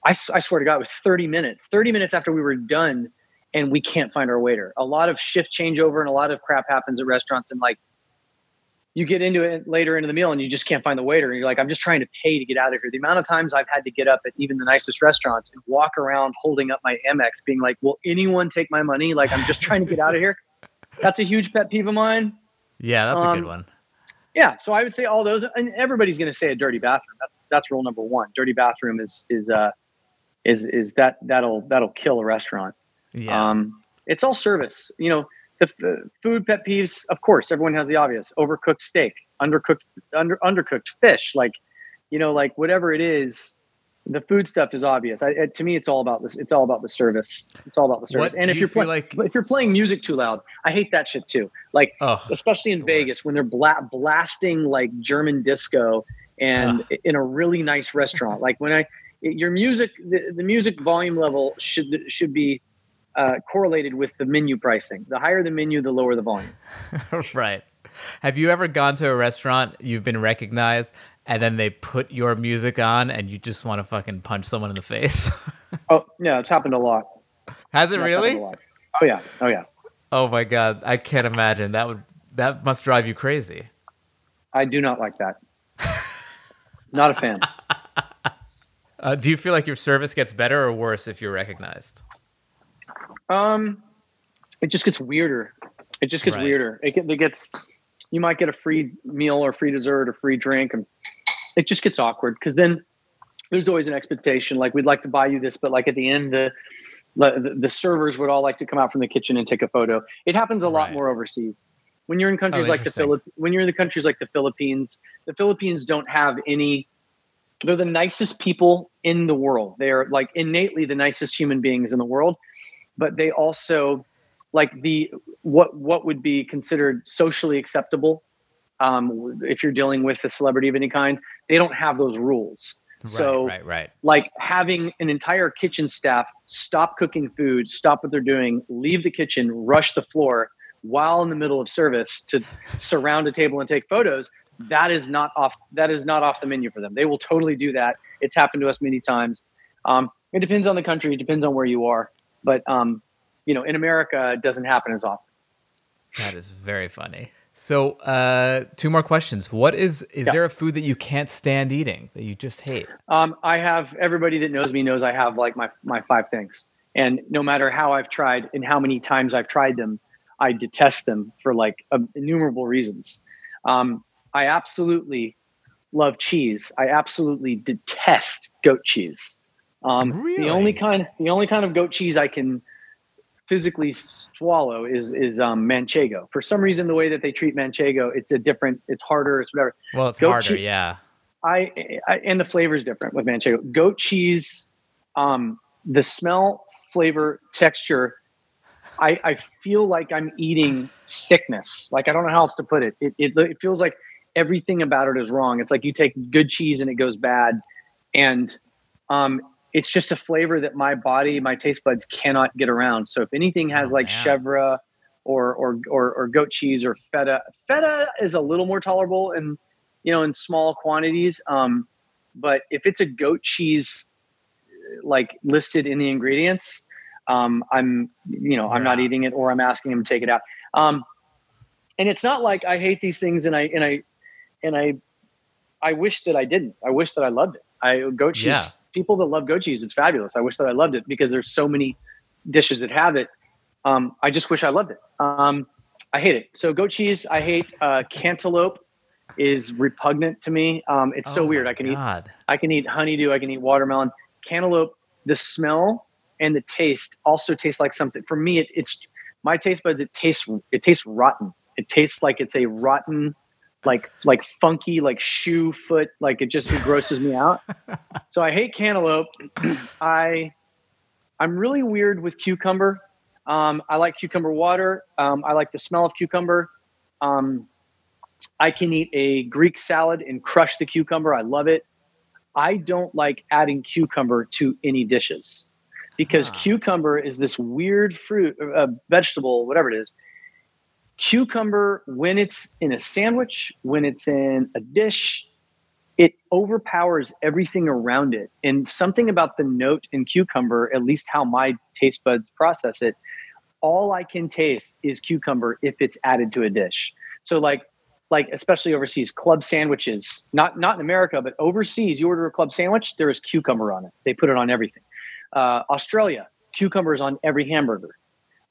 Speaker 3: I swear to god it was 30 minutes 30 minutes after we were done and we can't find our waiter. A lot of shift changeover and a lot of crap happens at restaurants and like you get into it later into the meal and you just can't find the waiter and you're like i'm just trying to pay to get out of here. The amount of times i've had to get up at even the nicest restaurants and walk around holding up my Amex being like will anyone take my money? Like i'm just trying to get out of here. That's a huge pet peeve of mine.
Speaker 2: Yeah, that's a
Speaker 3: um,
Speaker 2: good one.
Speaker 3: yeah so i would say all those and everybody's going to say a dirty bathroom. That's that's rule number one. Dirty bathroom is is uh is is that that'll that'll kill a restaurant.
Speaker 2: Yeah.
Speaker 3: um, it's all service. You know, the, the food pet peeves. Of course, everyone has the obvious: overcooked steak, undercooked, under undercooked fish. Like, you know, like whatever it is, the food stuff is obvious. I, it, to me, it's all about this. It's all about the service. It's all about the service.
Speaker 2: What
Speaker 3: and if
Speaker 2: you
Speaker 3: you're playing,
Speaker 2: like-
Speaker 3: if you're playing music too loud, I hate that shit too. Like,
Speaker 2: oh,
Speaker 3: especially in Vegas when they're bla- blasting like German disco and in a really nice restaurant. Like when I, your music, the, the music volume level should should be uh, correlated with the menu pricing. The higher the menu, the lower the volume.
Speaker 2: right. Have you ever gone to a restaurant, you've been recognized, and then they put your music on and you just want to fucking punch someone in the face?
Speaker 3: Oh yeah, it's happened a lot.
Speaker 2: Has it
Speaker 3: That's
Speaker 2: really?
Speaker 3: Oh yeah. Oh yeah.
Speaker 2: Oh my god, I can't imagine. That would that must drive you crazy.
Speaker 3: I do not like that. not a fan.
Speaker 2: Uh, do you feel like your service gets better or worse if you're recognized?
Speaker 3: Um, it just gets weirder. It just gets
Speaker 2: Right.
Speaker 3: weirder. It, get, it gets. You might get a free meal or free dessert or free drink, and it just gets awkward because then there's always an expectation. Like we'd like to buy you this, but like at the end, the the, the servers would all like to come out from the kitchen and take a photo. It happens a lot
Speaker 2: Right.
Speaker 3: more overseas. When you're in countries
Speaker 2: Oh,
Speaker 3: like the
Speaker 2: interesting.
Speaker 3: Philip, when you're in the countries like the Philippines, the Philippines don't have any. They're the nicest people in the world. They're like innately the nicest human beings in the world, but they also like the what what would be considered socially acceptable um, if you're dealing with a celebrity of any kind. They don't have those rules. so
Speaker 2: right, right, right.
Speaker 3: like having an entire kitchen staff stop cooking food, stop what they're doing, leave the kitchen, rush the floor while in the middle of service to surround a table and take photos. That is not off. That is not off the menu for them. They will totally do that. It's happened to us many times. Um, it depends on the country. It depends on where you are. But um, you know, in America, it doesn't happen as often.
Speaker 2: That is very funny. So, uh, two more questions. What is is
Speaker 3: Yeah.
Speaker 2: there a food that you can't stand eating that you just hate?
Speaker 3: Um, I have everybody that knows me knows I have like my my five things, and no matter how I've tried and how many times I've tried them, I detest them for like um, innumerable reasons. Um, I absolutely love cheese. I absolutely detest goat cheese. Um, The only kind the only kind of goat cheese I can physically swallow is is um, manchego. For some reason, the way that they treat manchego, it's a different. It's harder. It's whatever.
Speaker 2: Well, it's
Speaker 3: Goat
Speaker 2: harder,
Speaker 3: chee-
Speaker 2: yeah.
Speaker 3: I, I and the flavor is different with manchego. Goat cheese, um, the smell, flavor, texture. I, I feel like I'm eating sickness. Like I don't know how else to put it. It, it. it feels like everything about it is wrong. It's like you take good cheese and it goes bad, and um, it's just a flavor that my body, my taste buds cannot get around. So if anything has
Speaker 2: Oh,
Speaker 3: like
Speaker 2: man.
Speaker 3: chevre or, or or or goat cheese or feta, feta is a little more tolerable and you know in small quantities. Um, but if it's a goat cheese like listed in the ingredients, um, I'm you know I'm not eating it or I'm asking him to take it out. Um, and it's not like I hate these things and I and I and I I wish that I didn't. I wish that I loved it. I goat cheese.
Speaker 2: Yeah.
Speaker 3: People that love goat cheese, it's fabulous. I wish that I loved it because there's so many dishes that have it. Um, I just wish I loved it. Um, I hate it. So goat cheese, I hate. Uh, cantaloupe is repugnant to me. Um, it's so
Speaker 2: Oh
Speaker 3: weird. I can eat I can eat honeydew. I can eat watermelon. Cantaloupe. The smell and the taste also taste like something. For me, it, it's my taste buds. It tastes. It tastes rotten. It tastes like it's a rotten, like like funky, like shoe foot. Like it just it grosses me out. So I hate cantaloupe. I I'm really weird with cucumber. Um, I like cucumber water. Um, I like the smell of cucumber. Um, I can eat a Greek salad and crush the cucumber. I love it. I don't like adding cucumber to any dishes because
Speaker 2: Ah.
Speaker 3: cucumber is this weird fruit, uh, vegetable, whatever it is. Cucumber, when it's in a sandwich, when it's in a dish, it overpowers everything around it. And something about the note in cucumber, at least how my taste buds process it, all I can taste is cucumber if it's added to a dish. So like like especially overseas club sandwiches, not not in America, but overseas, you order a club sandwich, there is cucumber on it. They put it on everything. Uh, Australia, cucumbers on every hamburger.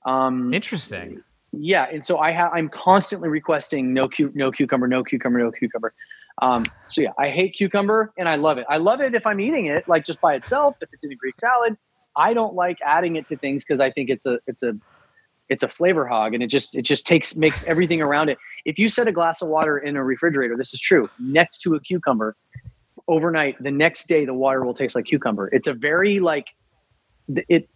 Speaker 3: Um,
Speaker 2: Interesting.
Speaker 3: Yeah, and so I have I'm constantly requesting no cu- no cucumber, no cucumber, no cucumber. Um, so yeah, I hate cucumber and I love it. I love it if I'm eating it like just by itself. If it's in a Greek salad, I don't like adding it to things because I think it's a it's a it's a flavor hog and it just it just takes makes everything around it. If you set a glass of water in a refrigerator, this is true, next to a cucumber, overnight, the next day the water will taste like cucumber. It's a very like it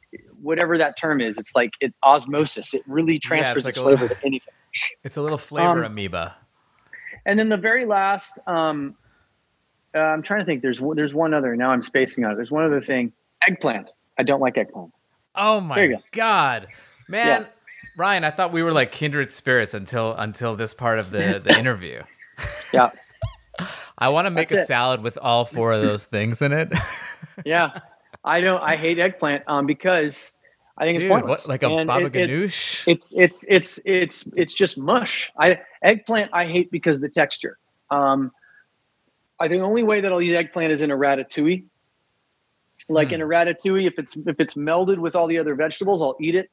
Speaker 3: whatever that term is. It's like it osmosis. It really transfers
Speaker 2: like
Speaker 3: its
Speaker 2: little-
Speaker 3: flavor to anything.
Speaker 2: It's a little flavor
Speaker 3: Um,
Speaker 2: amoeba.
Speaker 3: And then the very last, um, uh, I'm trying to think. There's one- there's one other. Now I'm spacing on it. There's one other thing. Eggplant. I don't like eggplant.
Speaker 2: Oh my
Speaker 3: go.
Speaker 2: god, man! Ryan, I thought we were like kindred spirits until until this part of the the interview.
Speaker 3: Yeah.
Speaker 2: I want to make
Speaker 3: That's
Speaker 2: a
Speaker 3: it.
Speaker 2: salad with all four of those things in it.
Speaker 3: Yeah. I don't. I hate eggplant um, because I think
Speaker 2: Dude,
Speaker 3: it's pointless.
Speaker 2: what like a
Speaker 3: And
Speaker 2: baba
Speaker 3: it- it-
Speaker 2: ganoush?
Speaker 3: it's it's it's it's it's just mush. I eggplant I hate because the texture. Um, I think the only way that I'll eat eggplant is in a ratatouille. Like
Speaker 2: Hmm.
Speaker 3: in a ratatouille, if it's if it's melded with all the other vegetables, I'll eat it.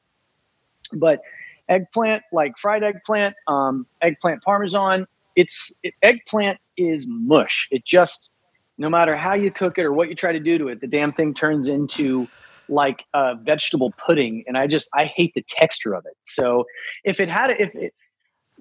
Speaker 3: But eggplant, like fried eggplant, um, eggplant parmesan, it's it, eggplant is mush. It just no matter how you cook it or what you try to do to it, the damn thing turns into like a vegetable pudding, and I just I hate the texture of it. So if it had if it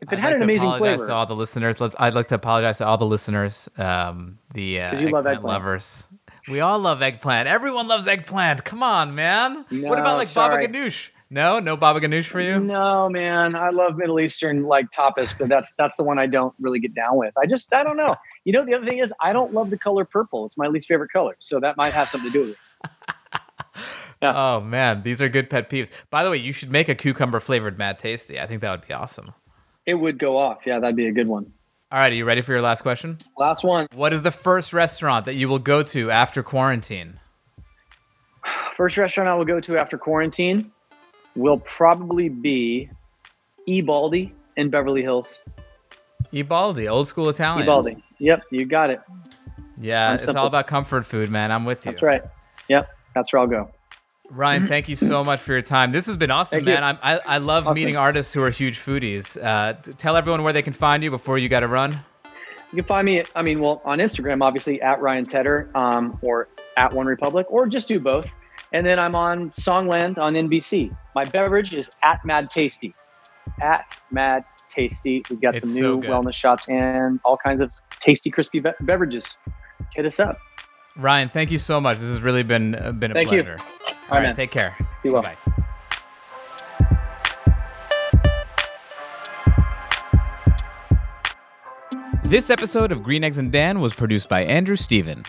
Speaker 3: if it
Speaker 2: I'd
Speaker 3: had
Speaker 2: like
Speaker 3: an amazing flavor,
Speaker 2: to all the listeners. Let's. I'd like to apologize to all the listeners. Um, the uh,
Speaker 3: 'Cause you love
Speaker 2: eggplant
Speaker 3: eggplant.
Speaker 2: lovers. We all love eggplant. Everyone loves eggplant. Come on, man. what about
Speaker 3: No,
Speaker 2: like baba ganoush? No, no baba ganoush for you.
Speaker 3: No, man, I love Middle Eastern like tapas, but that's that's the one I don't really get down with. I just I don't know. You know, the other thing is I don't love the color purple. It's my least favorite color, so that might have something to do with it. Yeah.
Speaker 2: Oh man, these are good pet peeves. By the way, you should make a cucumber flavored Mad Tasty. I think that would be awesome.
Speaker 3: It would go off. Yeah, that'd be a good one.
Speaker 2: All right, are you ready for your last question?
Speaker 3: Last one.
Speaker 2: What is the first restaurant that you will go to after quarantine?
Speaker 3: First restaurant I will go to after quarantine will probably be Ebaldi in Beverly Hills.
Speaker 2: Ibaldi, old school Italian.
Speaker 3: Ebaldi. Yep, you got it.
Speaker 2: Yeah,
Speaker 3: I'm
Speaker 2: it's
Speaker 3: simple.
Speaker 2: all about comfort food, man. I'm with you.
Speaker 3: That's right. Yep, that's where I'll go.
Speaker 2: Ryan, thank you so much for your time. This has been awesome,
Speaker 3: Thank
Speaker 2: man. I'm, I I love
Speaker 3: Awesome.
Speaker 2: meeting artists who are huge foodies. Uh, tell everyone where they can find you before you got to run.
Speaker 3: You can find me, I mean, well, on Instagram, obviously at Ryan Tedder um, or at OneRepublic, or just do both. And then I'm on Songland on NBC. My beverage is at Mad Tasty. At Mad Tasty. We've got
Speaker 2: It's
Speaker 3: some new
Speaker 2: good.
Speaker 3: wellness shots and all kinds of tasty, crispy be- beverages. Hit us up.
Speaker 2: Ryan, thank you so much. This has really been uh, been a
Speaker 3: Thank you.
Speaker 2: pleasure. All
Speaker 3: right,
Speaker 2: right,
Speaker 3: man.
Speaker 2: take care.
Speaker 3: Be well.
Speaker 2: Bye. This episode of Green Eggs and Dan was produced by Andrew Steven.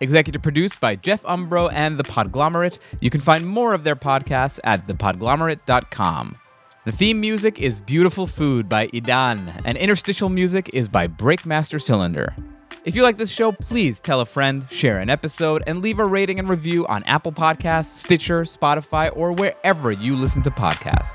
Speaker 2: Executive produced by Jeff Umbro and The Podglomerate. You can find more of their podcasts at thepodglomerate.com. The theme music is Beautiful Food by Idan, and interstitial music is by Breakmaster Cylinder. If you like this show, please tell a friend, share an episode, and leave a rating and review on Apple Podcasts, Stitcher, Spotify, or wherever you listen to podcasts.